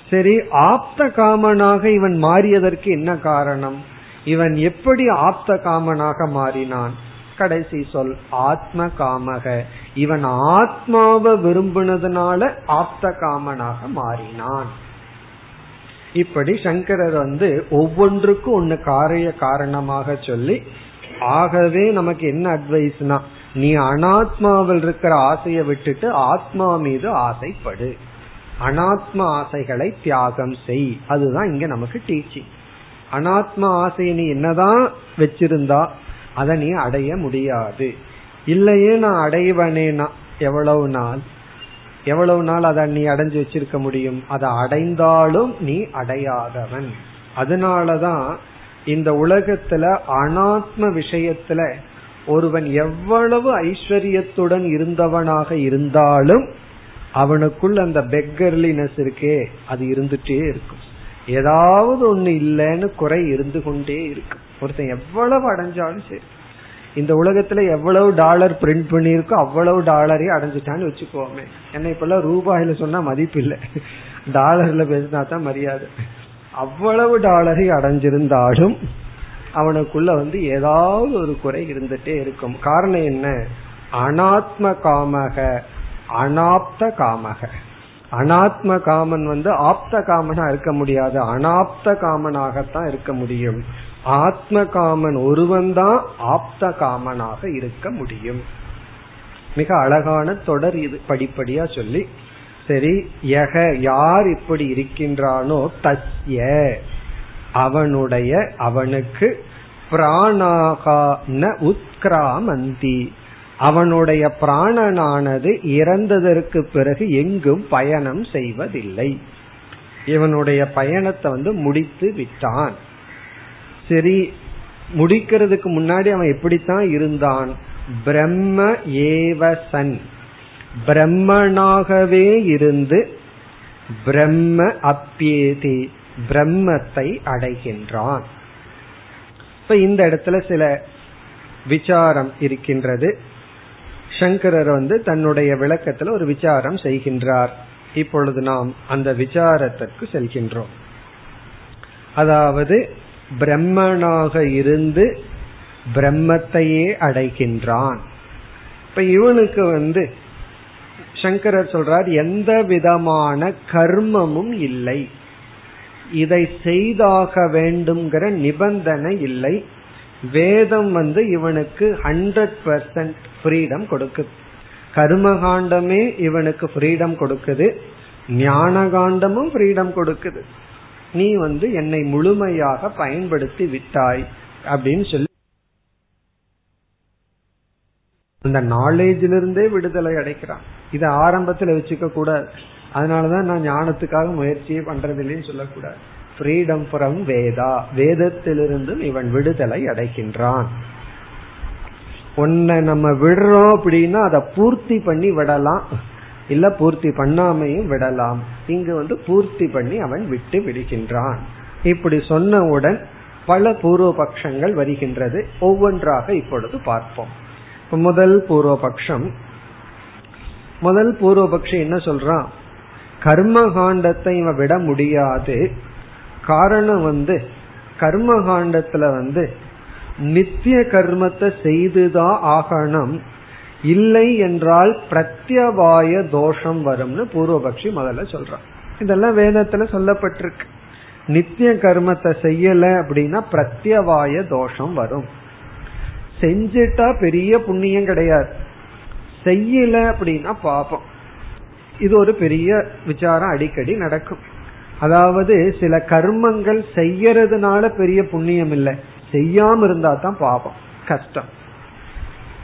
Speaker 1: சரி ஆப்த காமனாக இவன் மாறியதற்கு என்ன காரணம்? இவன் எப்படி ஆப்த காமனாக மாறினான்? கடைசி சொல் ஆத்ம காமக இவன் ஆத்மாவை விரும்பினதுனால ஆப்த காமனாக மாறினான். இப்படி சங்கரர் வந்து ஒவ்வொன்றுக்கும் ஒன்னு காரிய காரணமாக சொல்லி ஆகவே நமக்கு என்ன அட்வைஸ்னா நீ அனாத்மாவில் இருக்கிற ஆசையை விட்டுட்டு ஆத்மா மீது ஆசைப்படு. அனாத்ம ஆசைகளை தியாகம் செய். அதுதான் இங்க நமக்கு டீச்சிங் அனாத்மா ஆசையை நீ என்னதான் வச்சிருந்தா அதை நீ அடைய முடியாது. இல்லையே நான் அடைவனேனா எவ்வளவு நாள்? எவ்வளவு நாள் அதை நீ அடைஞ்சு வச்சிருக்க முடியும்? அதை அடைந்தாலும் நீ அடையாதவன். அதனாலதான் இந்த உலகத்துல அனாத்ம விஷயத்துல ஒருவன் எவ்வளவு ஐஸ்வர்யத்துடன் இருந்தவனாக இருந்தாலும் அவனுக்குள் அந்த பெக்கர்லினஸ் இருக்கே அது இருந்துட்டே இருக்கும். ஏதாவது ஒண்ணு இல்லைன்னு குறை இருந்து கொண்டே இருக்கு. ஒருத்தன் எவ்வளவு அடைஞ்சாலும் சரி. இந்த உலகத்துல எவ்வளவு டாலர் பிரிண்ட் பண்ணிருக்கோ அவ்வளவு டாலரே அடைஞ்சிட்டான்னு வச்சுக்கோமே. என்ன இப்பெல்லாம் ரூபாயில சொன்னா மதிப்பு இல்லை. டாலர்ல பேசினா தான் மரியாதை. அவ்வளவு டாலரை அடைஞ்சிருந்தாலும் அவனுக்குள்ள வந்து ஏதாவது ஒரு குறை இருந்துட்டே இருக்கும். காரணம் என்ன? அனாத்ம காமக அனாப்த காமக. அனாத்ம காமன் வந்து ஆப்த காமனா இருக்க முடியாது. அனாப்த காமனாகத்தான் இருக்க முடியும். ஆத்ம காமன் ஒருவன் தான் ஆப்த காமனாக இருக்க முடியும். மிக அழகான தொடர் இது படிப்படியா சொல்லி சரி யக யார் இப்படி இருக்கின்றானோ தஸ்ய அவனுடைய அவனுக்கு பிராணாகா ந உத்கிராமந்தி. அவனுடைய பிராணனானது இறந்ததற்கு பிறகு எங்கும் பயணம் செய்வதில்லை. இவனுடைய பயணத்தை வந்து முடித்து விட்டான். சரி முடிக்கிறதுக்கு முன்னாடி அவன் எப்படித்தான் இருந்தான்? பிரம்ம ஏவசன் பிரம்மனாகவே இருந்து பிரம்ம அப்பியேதி பிரம்மத்தை அடைகின்றான். இப்ப இந்த இடத்துல சில விசாரம் இருக்கின்றது. சங்கரர் வந்து தன்னுடைய விளக்கத்துல ஒரு விசாரம் செய்கின்றார். இப்பொழுது நாம் அந்த விசாரத்திற்கு செல்கின்றோம். அதாவது பிரம்மனாக இருந்து பிரம்மத்தையே அடைகின்றான். இப்ப இவனுக்கு வந்து சங்கரர் சொல்றார் எந்த விதமான கர்மமும் இல்லை. இதை செய்தாக வேண்டும்ங்கிற நிபந்தனை இல்லை. வேதம் வந்து இவனுக்கு ஹண்ட்ரட் பர்சன்ட் ஃப்ரீடம் கொடுக்குது. கர்மகாண்டமே இவனுக்கு ஃப்ரீடம் கொடுக்குது. ஞான காண்டமும் ஃப்ரீடம் கொடுக்குது. நீ வந்து என்னை முழுமையாக பயன்படுத்தி விட்டாய் அப்படின்னு சொல்லி அந்த நாலேஜிலிருந்தே விடுதலை அடைக்கிறான். இதை ஆரம்பத்துல வச்சுக்க கூடாது அதனாலதான் நான் ஞானத்துக்காக முயற்சியே பண்றது இல்லைன்னு சொல்லக்கூடாது. ஃப்ரீடம் ஃப்ரம் வேதா வேதத்திலிருந்தும் இவன் விடுதலை அடைகின்றான். உன்னை நம்ம விடுறோம் அப்படின்னா அதை பூர்த்தி பண்ணி விடலாம். இல்ல பூர்த்தி பண்ணாமையும் விடலாம். இங்கு வந்து பூர்த்தி பண்ணி அவன் விட்டு விடுகின்றான். இப்படி சொன்னவுடன் பல பூர்வபக்ஷங்கள் வருகின்றது. ஒவ்வொன்றாக இப்பொழுது பார்ப்போம். முதல் பூர்வபக்ஷம். முதல் பூர்வபக்ஷம் என்ன சொல்றான்? கர்மகாண்டத்தை இவன் விட முடியாது. காரணம் வந்து கர்ம காண்டத்துல வந்து நித்திய கர்மத்தை செய்துதான் ஆகணும். இல்லை என்றால் பிரத்யவாய தோஷம் வரும்னு பூர்வபக்ஷி முதல்ல சொல்றான். இதெல்லாம் வேதத்துல சொல்லப்பட்டிருக்கு. நித்திய கர்மத்தை செய்யல அப்படின்னா பிரத்யவாய தோஷம் வரும். செஞ்சிட்டா பெரிய புண்ணியம் கிடையாது. செய்யல அப்படின்னா பாப்போம் இது ஒரு பெரிய விசாரம் அடிக்கடி நடக்கும். அதாவது சில கர்மங்கள் செய்யறதுனால பெரிய புண்ணியம் இல்லை. செய்யாம இருந்தா தான் பாபம். கஷ்டம்.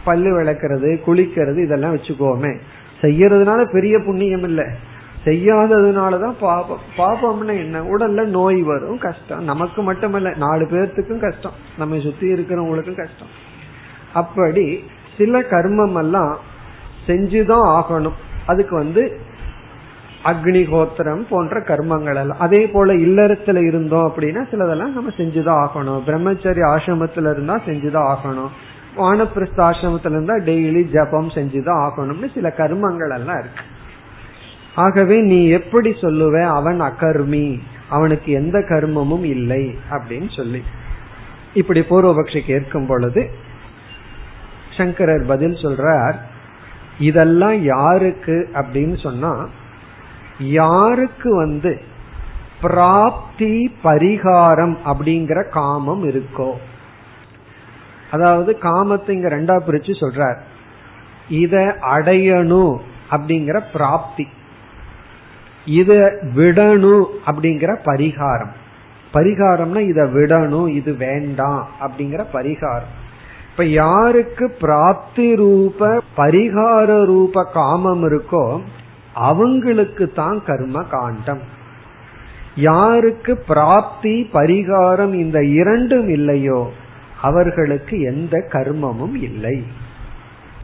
Speaker 1: பல்லு விளக்குறது குளிக்கிறது இதெல்லாம் வச்சுக்கோமே. செய்யறதுனால பெரிய புண்ணியம் இல்லை. செய்யாததுனாலதான் பாபம். பாபம்னா என்ன? உடல்ல நோய் வரும் கஷ்டம். நமக்கு மட்டுமல்ல நாலு பேர்த்துக்கும் கஷ்டம். நம்ம சுத்தி இருக்கிறவங்களுக்கும் கஷ்டம். அப்படி சில கர்மம் எல்லாம் செஞ்சுதான் ஆகணும். அதுக்கு வந்து அக்னிகோத்திரம் போன்ற கர்மங்கள் எல்லாம் அதே போல இல்லறத்துல இருந்தோம் அப்படின்னா சிலதெல்லாம் நம்ம செஞ்சுதான் ஆகணும். பிரம்மச்சரி ஆசிரமத்துல இருந்தா செஞ்சுதான் ஆகணும். வானப்பிரஸ்த ஆசிரமத்துல இருந்தா டெய்லி ஜபம் செஞ்சுதான் ஆகணும்னு சில கர்மங்கள் எல்லாம் இருக்கு. ஆகவே நீ எப்படி சொல்லுவ? அவன் அகர்மி. அவனுக்கு எந்த கர்மமும் இல்லை அப்படின்னு சொல்லி. இப்படி பூர்வபக்ஷி கேட்கும் பொழுது சங்கரர் பதில் சொல்றார் இதெல்லாம் யாருக்கு அப்படின்னு சொன்னா யாருக்கு வந்து பிராப்தி பரிகாரம் அப்படிங்கிற காமம் இருக்கோ? அதாவது காமத்தை இங்க ரெண்டா பிரிச்சு சொல்றார். இத அடையணும் அப்படிங்கிற பிராப்தி. இத விடணும் அப்படிங்கிற பரிகாரம். பரிகாரம்னா இத விடணும் இது வேண்டாம் அப்படிங்கிற பரிகாரம். இப்ப யாருக்கு பிராப்தி ரூப பரிகார ரூப காமம் இருக்கோ அவங்களுக்கு தான் கர்ம காண்டம். யாருக்கு பிராப்தி பரிகாரம் இந்த இரண்டும் இல்லையோ அவர்களுக்கு எந்த கர்மமும் இல்லை.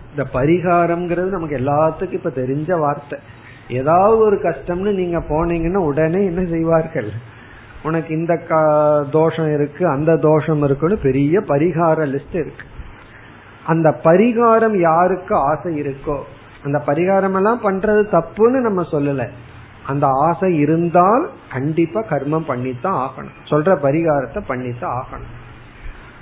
Speaker 1: இந்த பரிகாரம்ங்கிறது நமக்கு எல்லாத்துக்கும் இப்ப தெரிஞ்ச வார்த்தை. ஏதாவது ஒரு கஷ்டம்னு நீங்க போனீங்கன்னா உடனே என்ன செய்வார்கள்? உனக்கு இந்த தோஷம் இருக்கு அந்த தோஷம் இருக்குன்னு பெரிய பரிகார லிஸ்ட் இருக்கு. அந்த பரிகாரம் யாருக்கு ஆசை இருக்கோ அந்த பரிகாரம் எல்லாம் பண்றது தப்புன்னு நம்ம சொல்லல. அந்த ஆசை இருந்தால் கண்டிப்பா கர்மம் பண்ணித்தான் ஆகணும். சொல்ற பரிகாரத்தை பண்ணித்தான் ஆகணும்.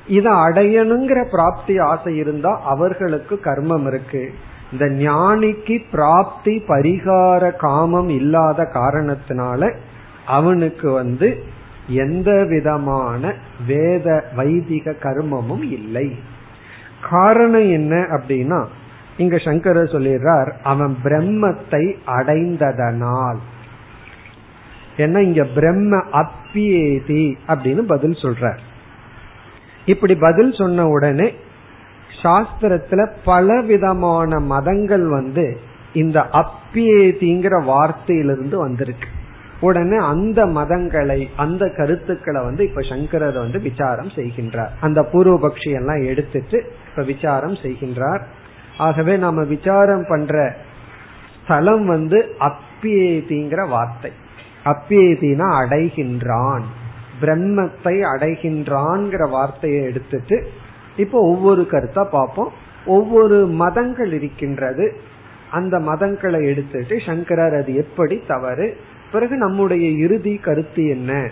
Speaker 1: இதை அடையணுங்கிற பிராப்தி ஆசை இருந்தா அவர்களுக்கு கர்மம் இருக்கு. இந்த ஞானிக்கு பிராப்தி பரிகார காமம் இல்லாத காரணத்தினால அவனுக்கு வந்து எந்த விதமான வேத வைதிக கர்மமும் இல்லை. காரணம் என்ன அப்படின்னா இங்க சங்கரர் சொல்லிடுறார் அவன் பிரம்மத்தை அடைந்ததனால். ஏன்னா இங்க பிரம்ம அப்பியேதி அப்படின்னு பதில் சொல்றார். இப்படி பதில் சொன்ன உடனே சாஸ்திரத்துல பல விதமான மதங்கள் வந்து இந்த அப்பியேதிங்கிற வார்த்தையிலிருந்து வந்திருக்கு. உடனே அந்த மதங்களை அந்த கருத்துக்களை வந்து இப்ப சங்கரர் வந்து விசாரம் செய்கின்றார். அந்த பூர்வபக்ஷி எல்லாம் எடுத்துட்டு இப்ப விசாரம் செய்கின்றார். ஆகவே நாம விசாரம் பண்ற ஸ்தலம் வந்து அப்பியேதிங்கிற வார்த்தை. அப்பியேதினா அடைகின்றான். பிரம்மத்தை அடைகின்றான்ங்கிற வார்த்தையை எடுத்துட்டு இப்போ ஒவ்வொரு கருத்தா பார்ப்போம். ஒவ்வொரு மதங்கள் இருக்கின்றது. அந்த மதங்களை எடுத்துட்டு சங்கரர் அது எப்படி தவறு? பிறகு நம்முடைய இறுதி கருத்து என்ன?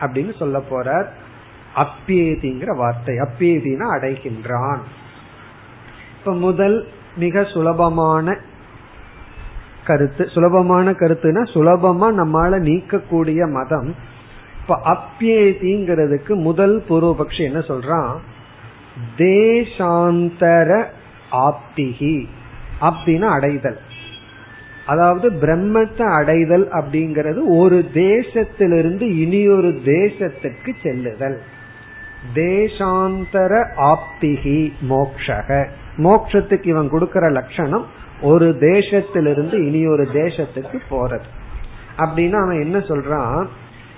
Speaker 1: அப்படின்னு சொல்ல போறார். அப்பியேதிங்கிற வார்த்தை. அப்பியேதினா அடைகின்றான். இப்ப முதல் மிக சுலபமான கருத்து. சுலபமான கருத்துனா சுலபமா நம்மால நீக்கக்கூடிய மதம். இப்ப அப்பியேதிங்கிறதுக்கு முதல் பூர்வபக்ஷி என்ன சொல்றான்? தேசாந்தர ஆப்திகி அப்படின்னா அடைதல். அதாவது பிரம்மத்தை அடைதல் அப்படிங்கிறது ஒரு தேசத்திலிருந்து இனியொரு தேசத்துக்கு செல்லுதல். தேசாந்தர ஆப்திகி மோக்ஷக. மோக்ஷத்துக்கு இவன் கொடுக்கிற லட்சணம் ஒரு தேசத்திலிருந்து இனி ஒரு தேசத்துக்கு போறது. அப்படின்னா அவன் என்ன சொல்றான்?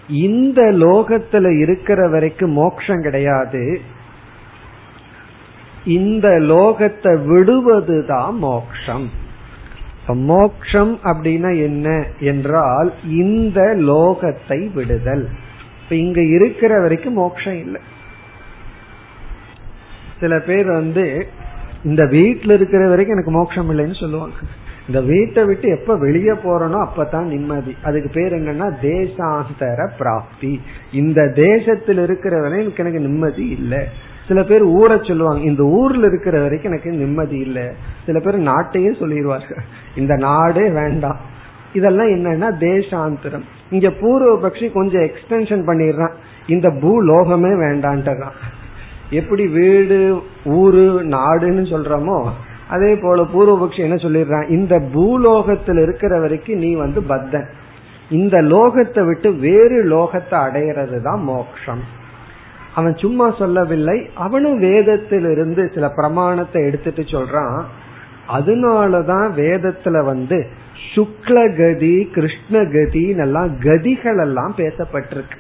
Speaker 1: இந்த லோகத்துல இருக்கிற வரைக்கும் மோக்ஷம் கிடையாது. இந்த லோகத்தை விடுவதுதான் மோக்ஷம். மோக்ஷம் அப்படின்னா என்ன என்றால் இந்த லோகத்தை விடுதல். இப்ப இங்க இருக்கிற வரைக்கும் மோக்ஷம் இல்லை. சில பேர் வந்து இந்த வீட்டுல இருக்கிற வரைக்கும் எனக்கு மோட்சம் இல்லைன்னு சொல்லுவாங்க. இந்த வீட்டை விட்டு எப்ப வெளியே போறனோ அப்பதான் நிம்மதி. அதுக்கு பேர் என்னன்னா தேசாந்தர பிராப்தி. இந்த தேசத்தில் இருக்கிற வரை எனக்கு எனக்கு நிம்மதி இல்லை. சில பேர் ஊரை சொல்லுவாங்க இந்த ஊர்ல இருக்கிற வரைக்கும் எனக்கு நிம்மதி இல்லை. சில பேர் நாட்டையே சொல்லிடுவார்கள். இந்த நாடே வேண்டாம். இதெல்லாம் என்னன்னா தேசாந்திரம். இங்க பூர்வபக்ஷி கொஞ்சம் எக்ஸ்டென்ஷன் பண்ணிடுறான். இந்த பூ லோகமே வேண்டான்ட்டுறான் எப்படி வீடு ஊரு நாடுன்னு சொல்றோமோ அதே போல பூர்வபக்ஷி என்ன சொல்லிடுறான்? இந்த பூலோகத்தில் இருக்கிற வரைக்கும் நீ வந்து பத்தன். இந்த லோகத்தை விட்டு வேறு லோகத்தை அடையிறது தான் மோக்ஷம். அவன் சும்மா சொல்லவில்லை அவனும் வேதத்திலிருந்து சில பிரமாணத்தை எடுத்துட்டு சொல்றான். அதனாலதான் வேதத்துல வந்து சுக்லகதி கிருஷ்ணகதி எல்லாம் கதிகள் எல்லாம் பேசப்பட்டிருக்கு.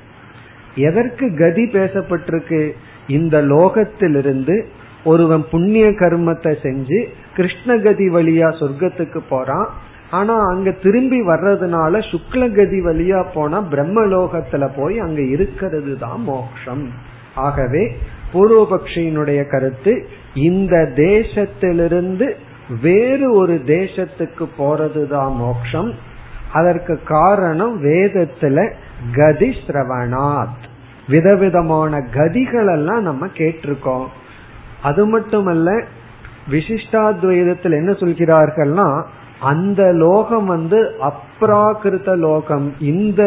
Speaker 1: எதற்கு கதி பேசப்பட்டிருக்கு? இந்த லோகத்திலிருந்து ஒருவன் புண்ணிய கர்மத்தை செஞ்சு கிருஷ்ணகதி வழியா சொர்க்கத்துக்கு போறான். ஆனா அங்க திரும்பி வர்றதுனால சுக்லகதி வழியா போனா பிரம்மலோகத்துல போய் அங்க இருக்கிறது தான் மோக்ஷம். ஆகவே பூர்வபக்ஷியினுடைய கருத்து இந்த தேசத்திலிருந்து வேறு ஒரு தேசத்துக்கு போறதுதான் மோக்ஷம். அதற்கு காரணம் வேதத்துல கதி சிரவணாத். விதவிதமான கதிகள் எல்லாம் நம்ம கேட்டிருக்கோம். அது மட்டுமல்ல விசிஷ்டாத்வைதத்தில் என்ன சொல்கிறார்கள்னா அந்த லோகம் வந்து அப்ராகிருத லோகம். இந்த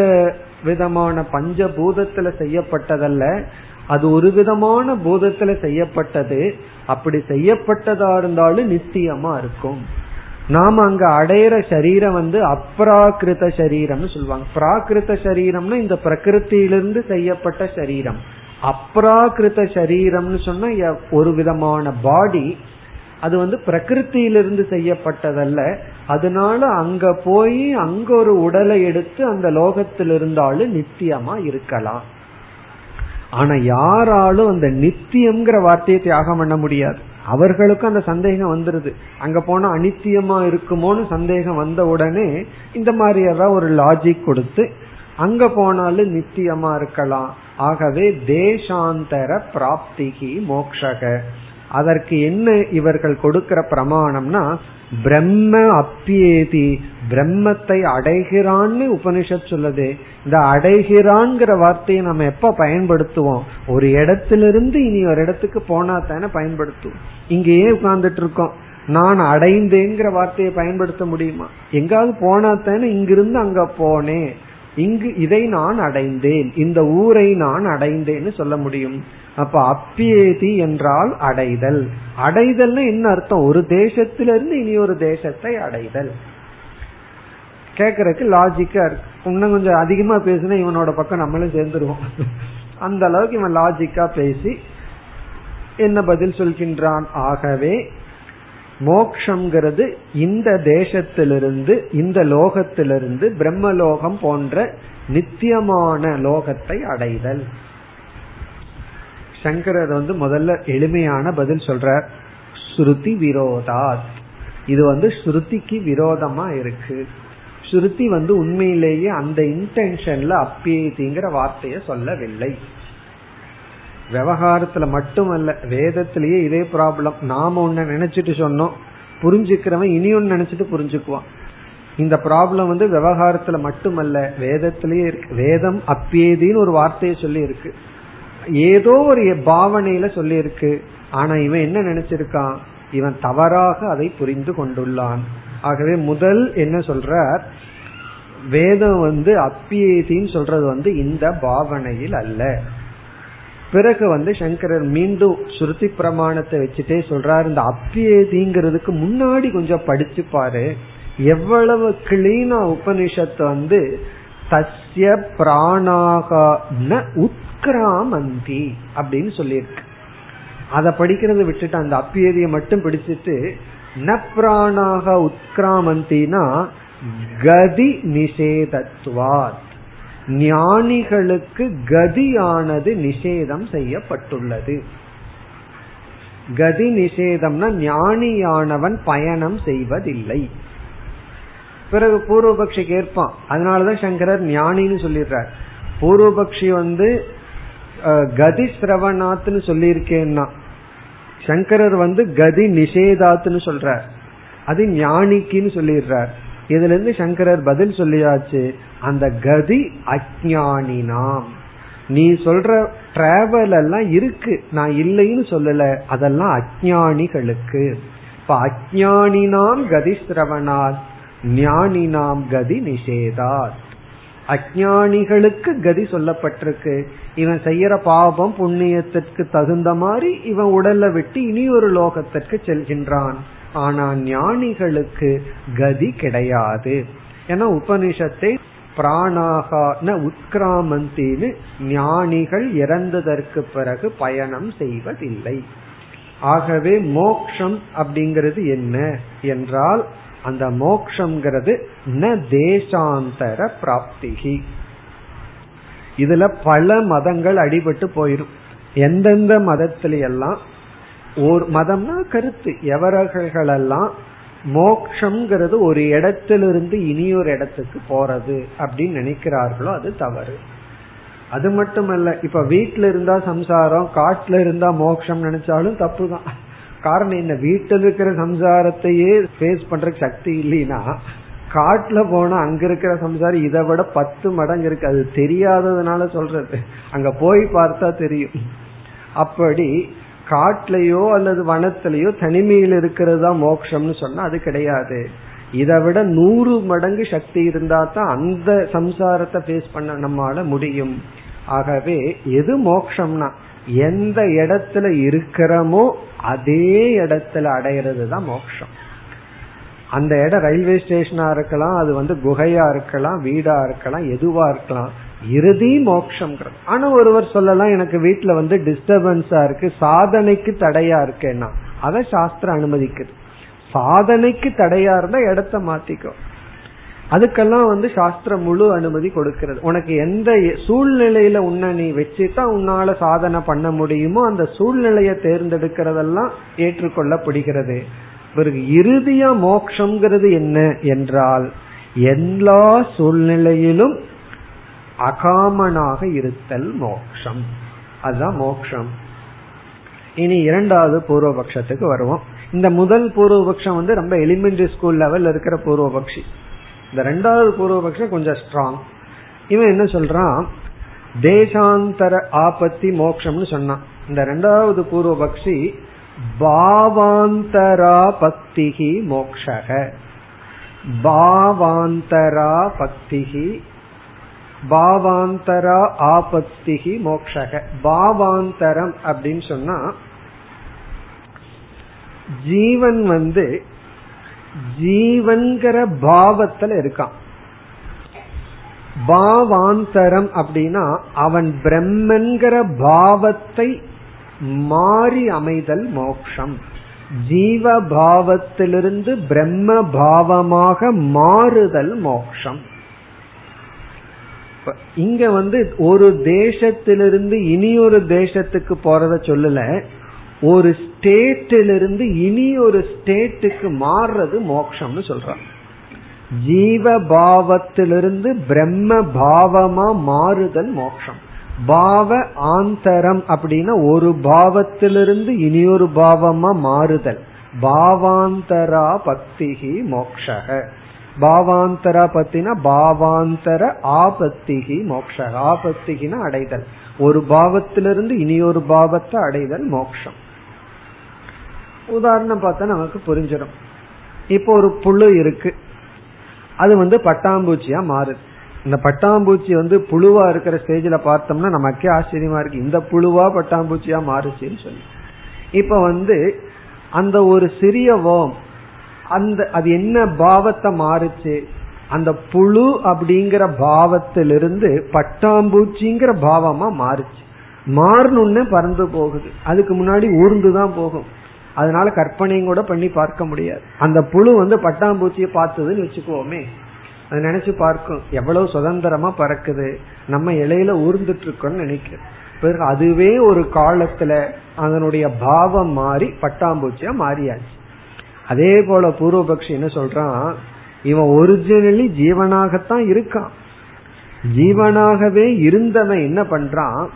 Speaker 1: விதமான பஞ்சபூதத்துல செய்யப்பட்டதல்ல. அது ஒரு விதமான பூதத்துல செய்யப்பட்டது. அப்படி செய்யப்பட்டதா இருந்தாலும் நித்தியமா இருக்கும். நாம அங்க அடையிற சரீரம் வந்து அப்ராகிருத சரீரம்னு சொல்லுவாங்க. பிராகிருத சரீரம்னா இந்த பிரகிருத்திலிருந்து செய்யப்பட்ட சரீரம். அப்ராகிருத சரீரம்னு சொன்னா ஒரு விதமான பாடி அது வந்து பிரகிருத்தியிலிருந்து செய்யப்பட்டதல்ல. அதனால அங்க போய் அங்க ஒரு உடலை எடுத்து அந்த லோகத்தில் இருந்தாலும் நித்தியமா இருக்கலாம். ஆனா யாராலும் அந்த நித்தியம்ங்கிற வார்த்தையை தியாகம் பண்ண முடியாது. அவர்களுக்கும் அந்த சந்தேகம் வந்துருது. அங்க போனா அனித்தியமா இருக்குமோன்னு சந்தேகம் வந்த உடனே இந்த மாதிரி ஏதாவது ஒரு லாஜிக் கொடுத்து அங்க போனாலும் நித்தியமா இருக்கலாம். ஆகவே தேசாந்தர பிராப்திகி மோக்ஷக. அதற்கு என்ன இவர்கள் கொடுக்கிற பிரமாணம்னா பிரம்ம அப்பியேதி பிரம்மத்தை அடைகிறான்னு உபனிஷத் சொல்லுது. இந்த அடைகிறான்ங்கிற வார்த்தையை நம்ம எப்ப பயன்படுத்துவோம்? ஒரு இடத்திலிருந்து இனி ஒரு இடத்துக்கு போனா தானே பயன்படுத்துவோம். இங்கேயே உட்கார்ந்துட்டு இருக்கோம். நான் அடைந்தேங்கிற வார்த்தையை பயன்படுத்த முடியுமா? எங்காவது போனா தானே இங்கிருந்து அங்க போனேன். இங்கு இதை நான் அடைந்தேன் இந்த ஊரை நான் அடைந்தேன்னு சொல்ல முடியும். அப்ப அப்பியேதி என்றால் அடைதல். அடைதல்னு என்ன அர்த்தம்? ஒரு தேசத்திலிருந்து இனி ஒரு தேசத்தை அடைதல். கேக்குறதுக்கு லாஜிக்கா இருக்கு. இன்னும் கொஞ்சம் அதிகமா பேசினா இவனோட பக்கம் நம்மளும் சேர்ந்துருவோம். அந்த அளவுக்கு இவன் லாஜிக்கா பேசி என்ன பதில் சொல்கின்றான்? ஆகவே மோக்ஷங்கிறது இந்த தேசத்திலிருந்து இந்த லோகத்திலிருந்து பிரம்மலோகம் போன்ற நித்தியமான லோகத்தை அடைதல். சங்கரர் வந்து முதல்ல எளிமையான பதில் சொல்றார். ஸ்ருதி விரோதா இது வந்து ஸ்ருதிக்கு விரோதமா இருக்கு. ஸ்ருதி வந்து உண்மையிலேயே அந்த இன்டென்ஷன்ல அப்பேதிங்கிற வார்த்தையை சொல்லவில்லை. விவகாரத்துல மட்டுமல்ல வேதத்திலேயே இதே ப்ராப்ளம் நாம ஒன்ன நினைச்சிட்டு சொன்னோம் புரிஞ்சுக்கிறவன் இனி ஒன்னு நினைச்சிட்டு புரிஞ்சுக்குவான். இந்த ப்ராப்ளம் வந்து விவகாரத்துல மட்டுமல்ல வேதத்திலேயே இருக்கு. வேதம் அப்பேதின்னு ஒரு வார்த்தையை சொல்லி இருக்கு ஏதோ ஒரு பாவனையில சொல்லி இருக்கு ஆனா இவன் என்ன நினைச்சிருக்கான்? இவன் தவறாக அதை புரிந்து கொண்டுள்ளான். ஆகவே முதல் என்ன சொல்ற வேதம் வந்து அப்பியேதின்னு சொல்றது வந்து இந்த பாவனையில் அல்ல. பிறகு வந்து சங்கரர் மீண்டும் ஸ்ருதி பிரமாணத்தை வச்சுட்டே சொல்றாரு. இந்த அப்பியேதிங்கிறதுக்கு முன்னாடி கொஞ்சம் படிச்சு பாரு. எவ்வளவு கிளீனா உபனிஷத்து வந்து தஸ்ய பிராணாக உத்கிராமந்தி அப்படின்னு சொல்லியிருக்கு. அதை படிக்கிறத விட்டுட்டு அந்த அப்பியதியை மட்டும் பிடிச்சிட்டு ந பிராணாக உத்கிராமந்தினா கதி நிஷேதத்துவாத். ஞானிகளுக்கு கதியானது நிஷேதம் செய்யப்பட்டுள்ளது. கதி நிஷேதம்னா ஞானியானவன் பயணம் செய்வதில்லை. பிறகு பூர்வபக்ஷி கேட்பான். அதனாலதான் சங்கரர் ஞானின்னு சொல்லிடுறார். பூர்வபக்ஷி வந்து கதி சிரவணாத்னு சொல்லியிருக்கேன்னா சங்கரர் வந்து கதி நிஷேதாத்துன்னு சொல்றார். அது ஞானிக்குன்னு சொல்லிடுறார். இதுல இருந்து சங்கரர் பதில் சொல்லியாச்சு அந்த கதி அஜானினாம் நீ சொல்ற டிராவல் எல்லாம் இருக்கு நான் இல்லைன்னு சொல்லல அதெல்லாம் அஜானிகளுக்கு இப்ப அஜானினாம் கதி சிரவணாத் ஞானினாம் கதி நிஷேதாத். அஜானிகளுக்கு கதி சொல்லப்பட்டிருக்கு. இவன் செய்யற பாவம் புண்ணியத்திற்கு தகுந்த மாதிரி இவன் உடலை விட்டு இனி ஒரு லோகத்திற்கு செல்கின்றான். ஆனா ஞானிகளுக்கு கதி கிடையாது. ஏன்னா உபனிஷத்தை பிராணாகா ந உத்கிராமந்தின்னு ஞானிகள் இறந்ததற்கு பிறகு பயணம் செய்வதில்லை. ஆகவே மோக்ஷம் அப்படிங்கிறது என்ன என்றால் அந்த மோக்ஷங்கிறது ந தேசாந்தர பிராப்திகி. இதுல பல மதங்கள் அடிபட்டு போயிடும் எந்தெந்த மதத்தில எல்லாம் ஒரு மதம்னா கருத்து. எவரகளெல்லாம் மோக்ஷங்கிறது ஒரு இடத்திலிருந்து இனியொரு இடத்துக்கு போறது அப்படின்னு நினைக்கிறார்களோ அது தவறு. அது மட்டுமல்ல இப்ப வீட்டுல இருந்தா சம்சாரம் காட்டுல இருந்தா மோட்சம் நினைச்சாலும் தப்பு தான் காரணம் என்ன? வீட்டில் இருக்கிற சம்சாரத்தையே ஃபேஸ் பண்ற சக்தி இல்லைன்னா காட்டுல போனா அங்க இருக்கிற சம்சாரம் இதை விட பத்து மடங்கு இருக்கு. அது தெரியாததுனால சொல்றது. அங்க போய் பார்த்தா தெரியும். அப்படி காட்டுலயோ அல்லது வனத்திலேயோ தனிமையில் இருக்கிறது தான் மோட்சம்னு சொன்னா அது கிடையாது. இதை விட நூறு மடங்கு சக்தி இருந்தா தான் அந்த சம்சாரத்தை ஃபேஸ் பண்ண நம்மால முடியும். ஆகவே எது மோக்ஷம்னா எந்த இடத்துல இருக்கிறோமோ அதே இடத்துல அடையிறது தான் மோக்ஷம். அந்த இடம் ரயில்வே ஸ்டேஷனா இருக்கலாம் அது வந்து குகையா இருக்கலாம் வீடா இருக்கலாம் எதுவா இருக்கலாம் இறுதி மோட்சம் ஆனா ஒருவர் சொல்லலாம் எனக்கு வீட்டுல வந்து டிஸ்டர்பன்ஸா இருக்கு சாதனைக்கு தடையா இருக்கேன்னா. அதை சாஸ்திரம் அனுமதிக்குது. சாதனைக்கு தடையா இருந்தா இடத்த மாத்திக்கோ. அதுக்கெல்லாம் வந்து சாஸ்திரம் முழு அனுமதி கொடுக்கிறது. உனக்கு எந்த சூழ்நிலையில உன்னை நீ வச்சுதான் உன்னால சாதனை பண்ண முடியுமோ அந்த சூழ்நிலையை தேர்ந்தெடுக்கிறதெல்லாம் ஏற்றுக்கொள்ளப்படுகிறது. பிறகு இறுதியா மோக்ஷங்கிறது என்ன? என்றால் எல்லா சூழ்நிலையிலும் அகாமனாக இருத்தல் மோக்ஷம். அதுதான் மோக்ஷம். இனி இரண்டாவது பூர்வபக்ஷத்துக்கு வருவோம். இந்த முதல் பூர்வபக்ஷம் வந்து ரொம்ப எலிமெண்டரி ஸ்கூல் லெவல் இருக்கிற பூர்வபக்ஷி. இந்த ரெண்டாவது பூர்வபக்ஷம் கொஞ்சம் ஸ்ட்ராங் இவன் என்ன சொல்றான்? தேசாந்தர ஆபத்தி மோக்ஷம்னு சொன்னான். இந்த ரெண்டாவது பூர்வபக்ஷி பாவாந்தரா பக்திகி மோக்ஷக. பாவாந்தரா பக்திகி பாவாந்தரா ஆபத்திகி மோக்ஷக. பாவாந்தரம் அப்படின்னு சொன்னா ஜீவன் வந்து ஜீவன்கிற பாவத்துல இருக்கான். பாவாந்தரம் அப்படின்னா அவன் பிரம்மன்கிற பாவத்தை மாறி அமைதல் மோக்ஷம். ஜீவ பாவத்திலிருந்து பிரம்ம பாவமாக மாறுதல் மோக்ஷம். இங்க வந்து ஒரு தேசத்திலிருந்து இனி ஒரு தேசத்துக்கு போறத சொல்லல. ஒரு ஸ்டேட்டிலிருந்து இனி ஒரு ஸ்டேட்டுக்கு மாறுறது மோக்ஷம்னு சொல்றான். ஜீவ பாவத்திலிருந்து பிரம்ம பாவமா மாறுதல் மோக்ஷம். பாவ ஆந்தரம் அப்படின்னா ஒரு பாவத்திலிருந்து இனியொரு பாவமா மாறுதல். பாவாந்தரா பக்திகி மோக்ஷக பாவாந்தர பத்தினா பாவாந்தர ஆபத்திகி மோக்ஷ ஆபத்திகினா அடைதல். ஒரு பாவத்திலிருந்து இனியொரு பாவத்தை அடைதல் மோக்ஷம். உதாரணம் பார்த்தா நமக்கு புரிஞ்சிடும். இப்போ ஒரு புழு இருக்கு. அது வந்து பட்டாம்பூச்சியா மாறுது. இந்த பட்டாம்பூச்சி வந்து புழுவா இருக்கிற ஸ்டேஜ்ல பார்த்தோம்னா நமக்கே ஆச்சரியமா இருக்கு. இந்த புழுவா பட்டாம்பூச்சியா மாறுச்சுன்னு சொல்லி. இப்ப வந்து அந்த ஒரு சிறிய வோம் அந்த அது என்ன பாவத்தை மாறுச்சு? அந்த புழு அப்படிங்கிற பாவத்திலிருந்து பட்டாம்பூச்சிங்கிற பாவமா மாறுச்சு. மாறணும்னு பறந்து போகுது. அதுக்கு முன்னாடி ஊர்ந்துதான் போகும். அதனால கற்பனையும் கூட பண்ணி பார்க்க முடியாது. அந்த புழு வந்து பட்டாம்பூச்சியை பார்த்ததுன்னு வச்சுக்கோமே. அது நினைச்சு பார்க்கும். எவ்வளவு சுதந்திரமா பறக்குது. நம்ம இலையில ஊர்ந்துட்டு இருக்கோம்னு நினைக்கிறோம் பிறகு அதுவே ஒரு காலத்துல அதனுடைய பாவம் மாறி பட்டாம்பூச்சியா மாறியாச்சு. அதே போல பூர்வபக்ஷி என்ன சொல்றான்? இவன் ஒரிஜினலி ஜீவனாகத்தான் இருக்கான். ஜீவனாகவே இருந்தவன் என்ன பண்றான்?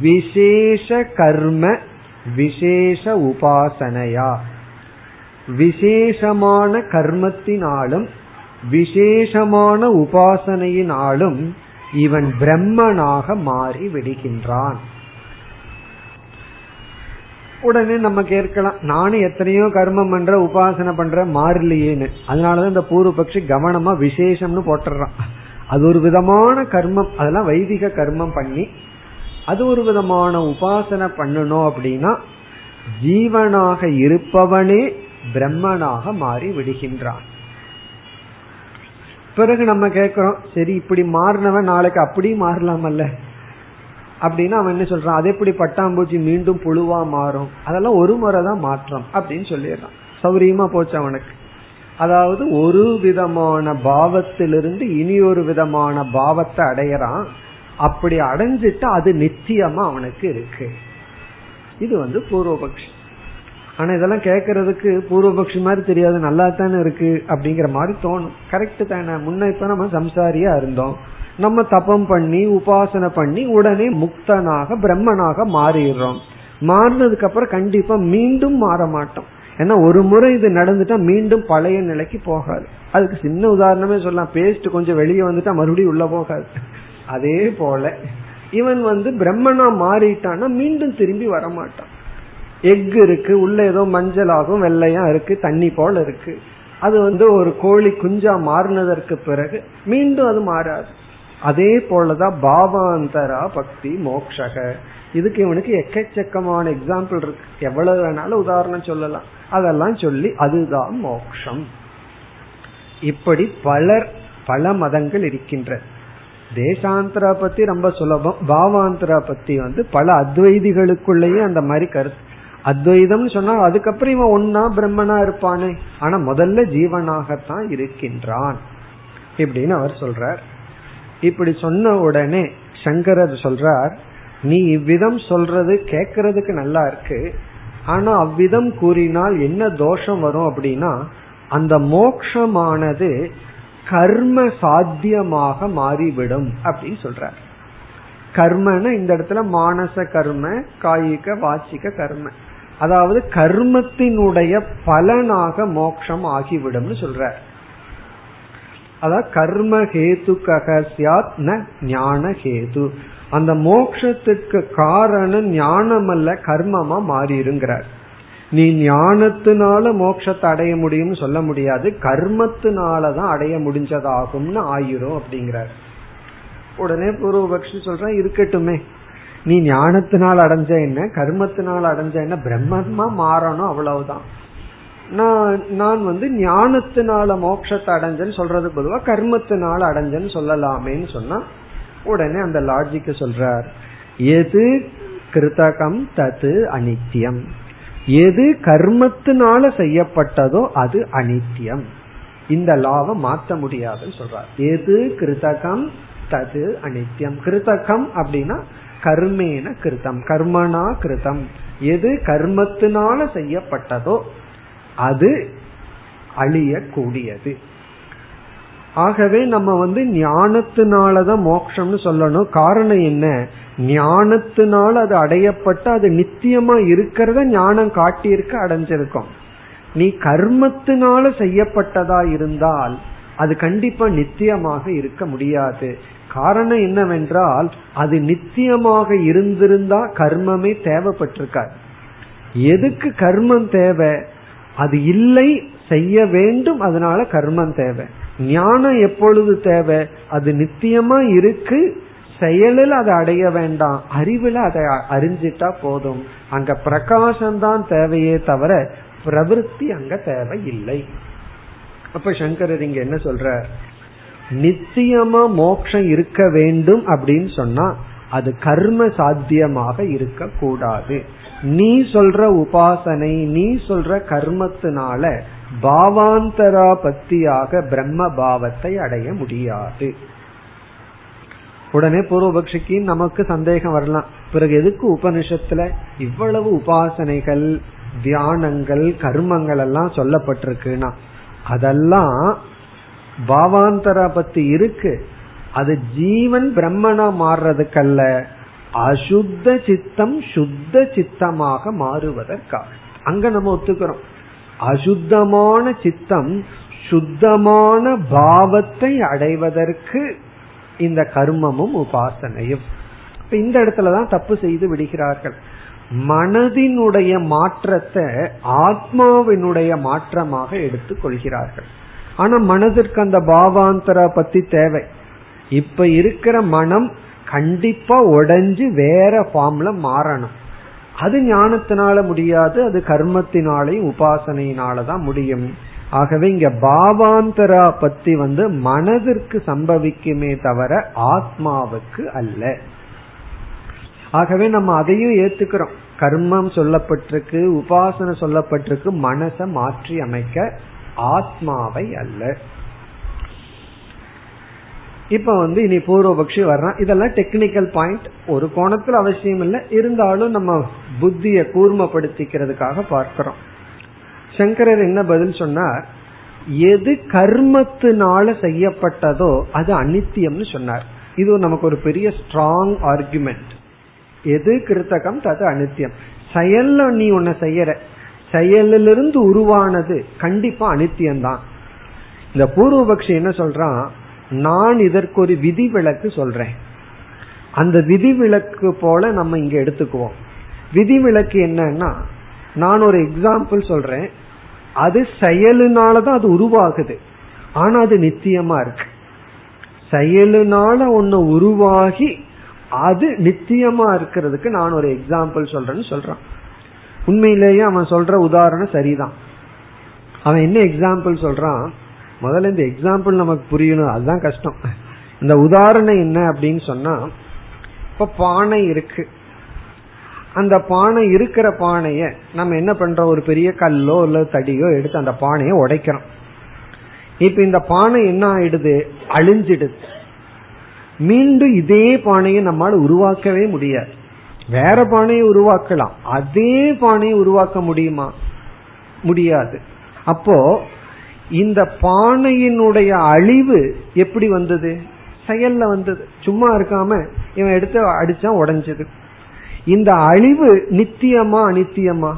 Speaker 1: விசேஷ கர்ம விசேஷ உபாசனையா. விசேஷமான கர்மத்தினாலும் விசேஷமான உபாசனையினாலும் இவன் பிரம்மனாக மாறி விடுகின்றான் உடனே நம்ம கேட்கலாம் நானும் எத்தனையோ கர்மம் பண்ற உபாசனை பண்ற மாறலையேன்னு. அதனாலதான் இந்த பூர்வபக்ஷி கவனமா விசேஷம்னு போட்டுறான் அது ஒரு விதமான கர்மம் அதெல்லாம் வைதிக கர்மம் பண்ணி அது ஒரு விதமான உபாசனை பண்ணணும் அப்படின்னா ஜீவனாக இருப்பவனே பிரம்மனாக மாறி விடுகின்றான். பிறகு நம்ம கேக்குறோம் சரி இப்படி மாறினவன் நாளைக்கு அப்படி மாறலாமல்ல? அப்படின்னா அவன் என்ன சொல்றான்? அது எப்படி பட்டாம்பூச்சி மீண்டும் புழுவா மாறும்? அதெல்லாம் ஒரு முறை தான் மாற்றம் அப்படின்னு சொல்லிடுறான். சௌரியமா போச்சு அவனுக்கு. அதாவது ஒரு விதமான பாவத்திலிருந்து இனி ஒரு விதமான பாவத்தை அடையறான். அப்படி அடைஞ்சிட்டு அது நித்தியமா அவனுக்கு இருக்கு. இது வந்து பூர்வபக்ஷி. ஆனா இதெல்லாம் கேட்கறதுக்கு பூர்வபக்ஷி மாதிரி தெரியாது நல்லா தானே இருக்கு அப்படிங்கிற மாதிரி தோணும். கரெக்ட் தானே. முன்ன இப்ப நம்ம சம்சாரியா இருந்தோம். நம்ம தபம் பண்ணி உபாசனை பண்ணி உடனே முக்தனாக பிரம்மனாக மாறிடுறோம். மாறினதுக்கு அப்புறம் கண்டிப்பா மீண்டும் மாற மாட்டோம். ஏன்னா ஒரு முறை இது நடந்துட்டா மீண்டும் பழைய நிலைக்கு போகாது. அதுக்கு சின்ன உதாரணமே சொல்லலாம். பேஸ்ட் கொஞ்சம் வெளியே வந்துட்டா மறுபடியும் உள்ள போகாது. அதே போல இவன் வந்து பிரம்மனா மாறிட்டான்னா மீண்டும் திரும்பி வரமாட்டான் எக் இருக்கு உள்ள ஏதோ மஞ்சளாகும் வெள்ளையா இருக்கு தண்ணி போல இருக்கு. அது வந்து ஒரு கோழி குஞ்சா மாறினதற்கு பிறகு மீண்டும் அது மாறாது. அதே போலதான் பாவாந்தரா பக்தி மோக்ஷக. இதுக்கு இவனுக்கு எக்கச்சக்கமான எக்ஸாம்பிள் இருக்கு. எவ்வளவு வேணாலும் உதாரணம் சொல்லலாம். அதெல்லாம் சொல்லி அதுதான் மோக்ஷம். இப்படி பலர் பல மதங்கள் இருக்கின்ற. தேசாந்திரா பத்தி ரொம்ப சுலபம். பாவாந்திரா பத்தி வந்து பல அத்வைதிகளுக்குள்ளேயே அந்த மாதிரி கருத்து. அத்வைதம்னு சொன்னா அதுக்கப்புறம் இவன் ஒன்னா பிரம்மனா இருப்பானே. ஆனா முதல்ல ஜீவனாகத்தான் இருக்கின்றான். இப்படின்னு அவர் சொல்றார். இப்படி சொன்ன உடனே சங்கரர் சொல்றார் நீ இவ்விதம் சொல்றது கேட்கறதுக்கு நல்லா இருக்கு. ஆனா அவ்விதம் கூறினால் என்ன தோஷம் வரும் அப்படின்னா அந்த மோக்ஷமானது கர்ம சாத்தியமாக மாறிவிடும் அப்படின்னு சொல்றார். கர்மன்னு இந்த இடத்துல மானச கர்ம காயிக வாச்சிக கர்ம. அதாவது கர்மத்தினுடைய பலனாக மோக்ஷம் ஆகிவிடும்னு சொல்றார். அதாவது கர்ம ஹேது கசியாத் ந ஞான ஹேது. அந்த மோக்ஷத்துக்கு காரணம் ஞானம் அல்ல கர்மமா மாறிடுங்கிறார் நீ ஞானத்தினால மோட்சத்தை அடைய முடியும்னு சொல்ல முடியாது கர்மத்தினாலதான் அடைய முடிஞ்சதாகும்னு ஆயிரும் அப்படிங்கிறார். உடனே பூர்வபக்ஷி சொல்றேன் இருக்கட்டுமே. நீ ஞானத்தினால் அடைஞ்ச என்ன கர்மத்தினால் அடைஞ்ச என்ன பிரம்மமா மாறணும் அவ்வளவுதான். நான் நான் வந்து ஞானத்தினால மோட்சத்தை அடைஞ்சேன்னு சொல்றது பொதுவா கர்மத்தினால அடைஞ்சேன்னு சொல்லலாமேன்னு சொன்னா உடனே அந்த லாஜிக்க சொல்றார். எது கிருதகம் தது அனித்தியம். எது கர்மத்தினால செய்யப்பட்டதோ அது அனித்தியம். இந்த லாவை மாற்ற முடியாதுன்னு சொல்றார். எது கிருதகம் தது அனித்தியம். கிருதகம் அப்படின்னா கர்மேன கிருதம் கர்மனா கிருதம் எது கர்மத்தினால செய்யப்பட்டதோ அது அழியக்கூடியது. ஆகவே நம்ம வந்து ஞானத்தினாலதான் மோட்சம்னு சொல்லணும். காரணம் என்ன? ஞானத்தினால அது அடையப்பட்ட அது நித்தியமா இருக்கிறத ஞானம் காட்டியிருக்க அடைஞ்சிருக்கும். நீ கர்மத்தினால செய்யப்பட்டதா இருந்தால் அது கண்டிப்பா நித்தியமாக இருக்க முடியாது. காரணம் என்னவென்றால் அது நித்தியமாக இருந்திருந்தா கர்மமே தேவைப்பட்டிருக்காது. எதுக்கு கர்மம் தேவை? அது இல்லை செய்ய வேண்டும் அதனால கர்மம் தேவை. ஞானம் எப்பொழுது தேவை? அது நித்தியமா இருக்கு செயலில் அதை அடைய வேண்டாம் அறிவுல அதை அறிஞ்சிட்டா போதும். அங்க பிரகாசம்தான் தேவையே தவிர பிரவருத்தி அங்க தேவை இல்லை அப்ப சங்கரர் இங்க என்ன சொல்ற நித்தியமா மோட்சம் இருக்க வேண்டும் அப்படின்னு சொன்னா அது கர்ம சாத்தியமாக இருக்க கூடாது நீ சொல்ற உபாசனை நீ சொல்ற கர்மத்தினால பாவாந்தரா பத்தியாக பிரம்ம பாவத்தை அடைய முடியாது. உடனே பூர்வபக்ஷிக்கு நமக்கு சந்தேகம் வரலாம். பிறகு எதுக்கு உபனிஷத்துல இவ்வளவு உபாசனைகள் தியானங்கள் கர்மங்கள் எல்லாம் சொல்லப்பட்டிருக்குன்னா அதெல்லாம் பாவாந்தரா பத்தி இருக்கு. அது ஜீவன் பிரம்மனா மாறுறதுக்கல்ல. அசுத்த சித்தம் சுத்த சித்தமாக மாறுவதற்காக. அங்க நம்ம ஒத்துக்கிறோம். அசுத்தமான சித்தம் சுத்தமான பாவத்தை அடைவதற்கு இந்த கர்மமும் உபாசனையும். இந்த இடத்துலதான் தப்பு செய்து விடுகிறார்கள். மனதினுடைய மாற்றத்தை ஆத்மாவினுடைய மாற்றமாக எடுத்துக் கொள்கிறார்கள். ஆனா மனதிற்கு அந்த பாவாந்தர பத்தி தேவை. இப்ப இருக்கிற மனம் கண்டிப்பா உடைஞ்சு வேற ஃபார்ம்ல மாறணும். அது ஞானத்தினால முடியாது அது கர்மத்தினாலையும் உபாசனையினாலதான் முடியும். ஆகவே இங்க பாவாந்தரா பத்தி வந்து மனதிற்கு சம்பவிக்குமே தவிர ஆத்மாவுக்கு அல்ல. ஆகவே நம்ம அதையும் ஏத்துக்கிறோம். கர்மம் சொல்லப்பட்டிருக்கு உபாசனை சொல்லப்பட்டிருக்கு மனசை மாற்றி அமைக்க ஆத்மாவை அல்ல. இப்ப வந்து இனி பூர்வபக்ஷி வர்றான். இதெல்லாம் டெக்னிக்கல் பாயிண்ட் ஒரு கோணத்துல அவசியம் இல்லை. இருந்தாலும் நம்ம புத்திய கூர்மப்படுத்திக்கிறதுக்காக பார்க்கிறோம். சங்கரர் என்ன பதில் சொன்னார்? எது கர்மத்தினால செய்யப்பட்டதோ அது அனித்தியம்னு சொன்னார். இது நமக்கு ஒரு பெரிய ஸ்ட்ராங் ஆர்குமெண்ட் எது கிருத்தகம் தது அனித்தியம். செயல்ல நீ உன்னை செய்யற. செயலிலிருந்து உருவானது கண்டிப்பா அனித்தியம்தான். இந்த பூர்வபக்ஷி என்ன சொல்றான்? நான் இதற்கு ஒரு விதிவிலக்கு சொல்றேன். அந்த விதிவிலக்கு போல நம்ம இங்க எடுத்துக்குவோம். விதிவிலக்கு என்னன்னா நான் ஒரு எக்ஸாம்பிள் சொல்றேன். அது செயலுனாலதான் அது உருவாகுது. ஆனா அது நித்தியமா இருக்கு. செயலுனால ஒன்னு உருவாகி அது நித்தியமா இருக்கிறதுக்கு நான் ஒரு எக்ஸாம்பிள் சொல்றேன்னு சொல்றான். உண்மையிலேயே அவன் சொல்ற உதாரணம் சரிதான். அவன் என்ன எக்ஸாம்பிள் சொல்றான்? முதல்ல இந்த எக்ஸாம்பிள் நமக்கு புரியணும் அதுதான் கஷ்டம். இந்த உதாரணம் என்ன அப்படின்னு சொன்னா இப்ப பானை இருக்கு. அந்த பானை இருக்கிற பானைய நம்ம என்ன பண்றோம்? ஒரு பெரிய கல்லோ இல்ல தடியோ எடுத்து அந்த பானையை உடைக்கிறோம். இப்ப இந்த பானை என்ன ஆயிடுது? அழிஞ்சிடுது. மீண்டும் இதே பானையை நம்மால் உருவாக்கவே முடியாது. வேற பானையை உருவாக்கலாம். அதே பானையை உருவாக்க முடியுமா? முடியாது. அப்போ இந்த பானையினுடைய அழிவு எப்படி வந்தது? செயல்ல வந்தது. சும்மா இருக்காம இவன் எடுத்து அடிச்சா உடஞ்சது. இந்த அழிவு நித்தியமா அனித்தியமா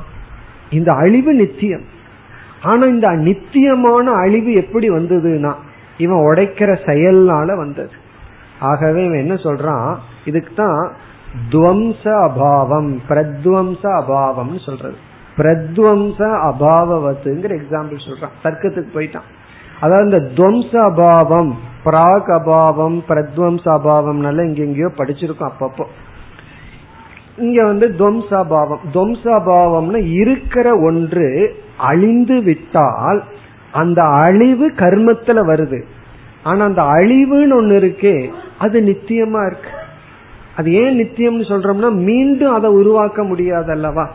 Speaker 1: இந்த அழிவு நித்தியம். ஆனா இந்த நித்தியமான அழிவு எப்படி வந்ததுன்னா இவன் உடைக்கிற செயல்னால வந்தது. ஆகவே இவன் என்ன சொல்றான்? இதுக்கு தான் துவம்ச அபாவம் பிரத்வம்ச அபாவம்னு சொல்றது. பிரத்வம்ச அபாவத்துங்கிற எக்ஸாம்பிள் சொல்றான். தர்க்கத்துக்கு போயிட்டான். அதாவது இந்த துவம்ச அபாவம் பிராக் அபாவம் பிரத்வம்ச அபாவம்னால இங்க எங்கேயோ படிச்சிருக்கோம் அப்பப்போ. இங்க வந்து துவம்சாபாவம் துவம்சாபாவம்னு இருக்கிற ஒன்று அழிந்து விட்டால் அந்த அழிவு கர்மத்துல வருது. ஆனா அந்த அழிவுன்னு ஒண்ணு இருக்கே அது நித்தியமா இருக்கு. அது ஏன் நித்தியம்னு சொல்றோம்னா மீண்டும் அதை உருவாக்க முடியாது அல்லவா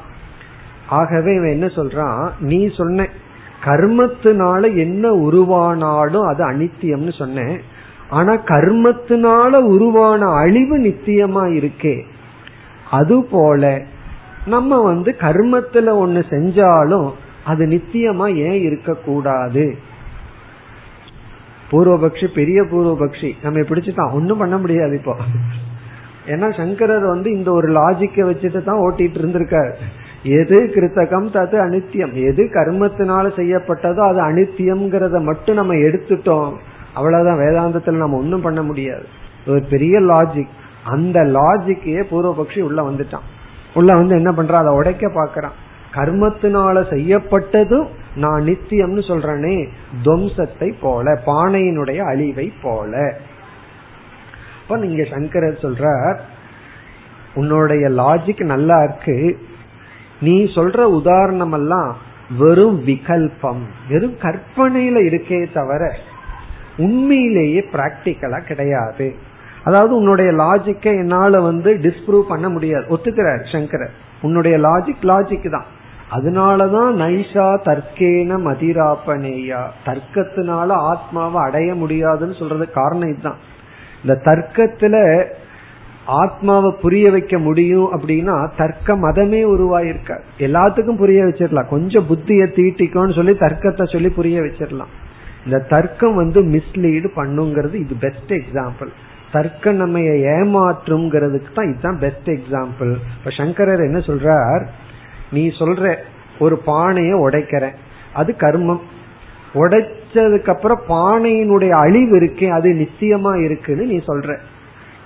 Speaker 1: ஆகவே இவன் என்ன சொல்றான்? நீ சொன்ன கர்மத்தினால என்ன உருவானாலும் அது அனித்தியம்னு சொன்னேன். ஆனா கர்மத்தினால உருவான அழிவு நித்தியமா இருக்கே. அதுபோல நம்ம வந்து கர்மத்துல ஒண்ணு செஞ்சாலும் அது நித்தியமா ஏன் இருக்கக்கூடாது? பூர்வபக்ஷி பெரிய பூர்வபக்ஷி நம்ம பிடிச்சுட்டான். ஒன்னும் பண்ண முடியாது இப்போ. ஏன்னா சங்கரர் வந்து இந்த ஒரு லாஜிக்க வச்சுட்டு தான் ஓட்டிட்டு இருந்திருக்காரு. எது கிருத்தகம் தது அனித்தியம் எது கர்மத்தினால செய்யப்பட்டதோ அது அனித்தியம்ங்கிறத மட்டும் நம்ம எடுத்துட்டோம். அவ்வளவுதான். வேதாந்தத்துல நம்ம ஒன்னும் பண்ண முடியாது. ஒரு பெரிய லாஜிக் அந்த லாஜிக்கையே பூர்வபக்ஷி உள்ள வந்துட்டான். உள்ள வந்து என்ன பண்றான்? அதை உடைக்க பாக்குறான் கர்மத்தினால செய்யப்பட்டதும் நான் நித்தியம்னு சொல்றேனே துவம்சத்தை போல பானையினுடைய அழிவை போல. இப்ப நீங்க சங்கரர் சொல்ற உன்னுடைய லாஜிக் நல்லா இருக்கு. நீ சொல்ற உதாரணம் எல்லாம் வெறும் விகல்பம் வெறும் கற்பனையில இருக்கே தவிர உண்மையிலேயே பிராக்டிக்கலா கிடையாது. அதாவது உன்னுடைய லாஜிக்கை என்னால வந்து டிஸ்ப்ரூவ் பண்ண முடியாது. ஒத்துக்கிறார் சங்கரர். உன்னுடைய லாஜிக் லாஜிக் தான். அதனாலதான் நைஷா தர்க்கேன மதிராப்பனேயா தர்க்கத்தினால ஆத்மாவை அடைய முடியாதுன்னு சொல்றது காரணம் இதுதான். இந்த தர்க்கத்துல ஆத்மாவை புரிய வைக்க முடியும் அப்படின்னா தர்க்க மதமே உருவாயிருக்க எல்லாத்துக்கும் புரிய வச்சிடலாம். கொஞ்சம் புத்திய தீட்டிக்கோன்னு சொல்லி தர்க்கத்தை சொல்லி புரிய வச்சிடலாம். இந்த தர்க்கம் வந்து மிஸ்லீடு பண்ணுங்கிறது இது பெஸ்ட் எக்ஸாம்பிள் தர்க்கம் நம்ம ஏமாற்றுங்கிறதுக்கு தான் இதுதான் பெஸ்ட் எக்ஸாம்பிள் இப்ப சங்கரர் என்ன சொல்றார்? நீ சொல்ற ஒரு பானைய உடைக்கிறேன். அது கர்மம். உடைச்சதுக்கு அப்புறம் பானையினுடைய அழிவு இருக்கே அது நிச்சயமா இருக்குன்னு நீ சொல்ற.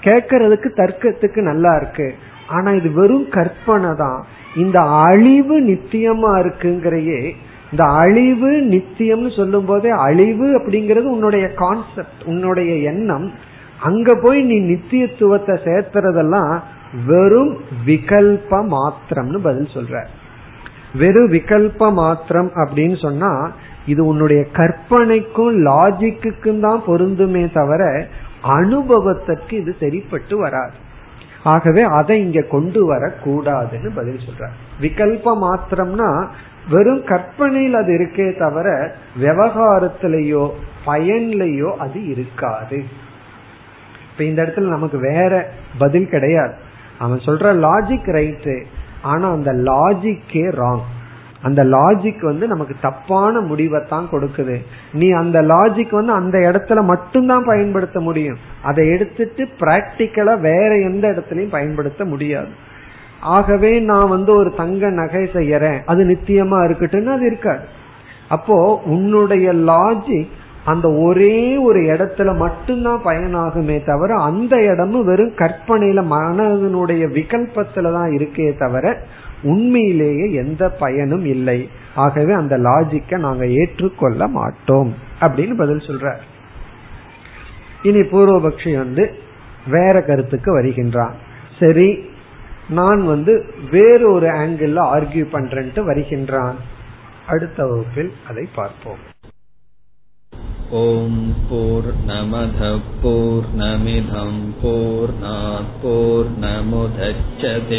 Speaker 1: கேட்கறதுக்கு தர்க்கத்துக்கு நல்லா இருக்கு. ஆனா இது வெறும் கற்பனை தான். இந்த அழிவு நித்தியமா இருக்குங்கிறையே இந்த அழிவு நித்தியம்னு சொல்லும் போதே அழிவு அப்படிங்கறது உன்னுடைய கான்செப்ட் உன்னுடைய எண்ணம். அங்க போய் நீ நித்தியத்துவத்தை சேர்த்துறதெல்லாம் வெறும் விகல்ப மாத்திரம்னு பதில் சொல்ற. வெறும் விகல்ப மாத்திரம் அப்படின்னு சொன்னா இது உன்னுடைய கற்பனைக்கும் லாஜிக்குக்கும் தான் பொருந்துமே தவிர அனுபவத்திற்கு இது சரிப்பட்டு வராது. ஆகவே அதை இங்க கொண்டு வரக்கூடாதுன்னு பதில் சொல்றார். விகல்ப மாத்திரம்னா வெறும் கற்பனையில் அது இருக்கே தவிர விவகாரத்திலேயோ பயன்லையோ அது இருக்காது. இப்ப இந்த இடத்துல நமக்கு வேற பதில் கிடையாது. அவன் சொல்ற லாஜிக் ரைட்டு ஆனா அந்த லாஜிக்கே ராங் அந்த லாஜிக் வந்து நமக்கு தப்பான முடிவை தான் கொடுக்குது. நீ அந்த லாஜிக் வந்து அந்த இடத்துல மட்டும்தான் பயன்படுத்த முடியும். அதை எடுத்துட்டு பிராக்டிக்கலா வேற எந்த இடத்துலயும் பயன்படுத்த முடியாது. ஆகவே நான் வந்து ஒரு தங்க நகை செய்யறேன். அது நித்தியமா இருக்கட்டும்னு அது இருக்காது. அப்போ உன்னுடைய லாஜிக் அந்த ஒரே ஒரு இடத்துல மட்டும்தான் பயனாகுமே தவிர அந்த இடமும் வெறும் கற்பனையில மனதனுடைய விகல்பத்துல தான் இருக்கே தவிர உண்மையிலேயே எந்த பயனும் இல்லை ஆகவே அந்த லாஜிக்க நாங்க ஏற்றுக்கொள்ள மாட்டோம் அப்படின்னு பதில் சொல்ற இனி பூர்வபக்ஷி வந்து வேற கருத்துக்கு வருகின்றான் சரி நான் வந்து வேறு ஒரு ஆங்கிள் ஆர்கியூ பண்றேன்ட்டு வருகின்றான் அடுத்த வகுப்பில் அதை பார்ப்போம்
Speaker 2: ॐ पूर्णमधः पूर्णमिधं पूर्णात् पूर्णमुदच्छते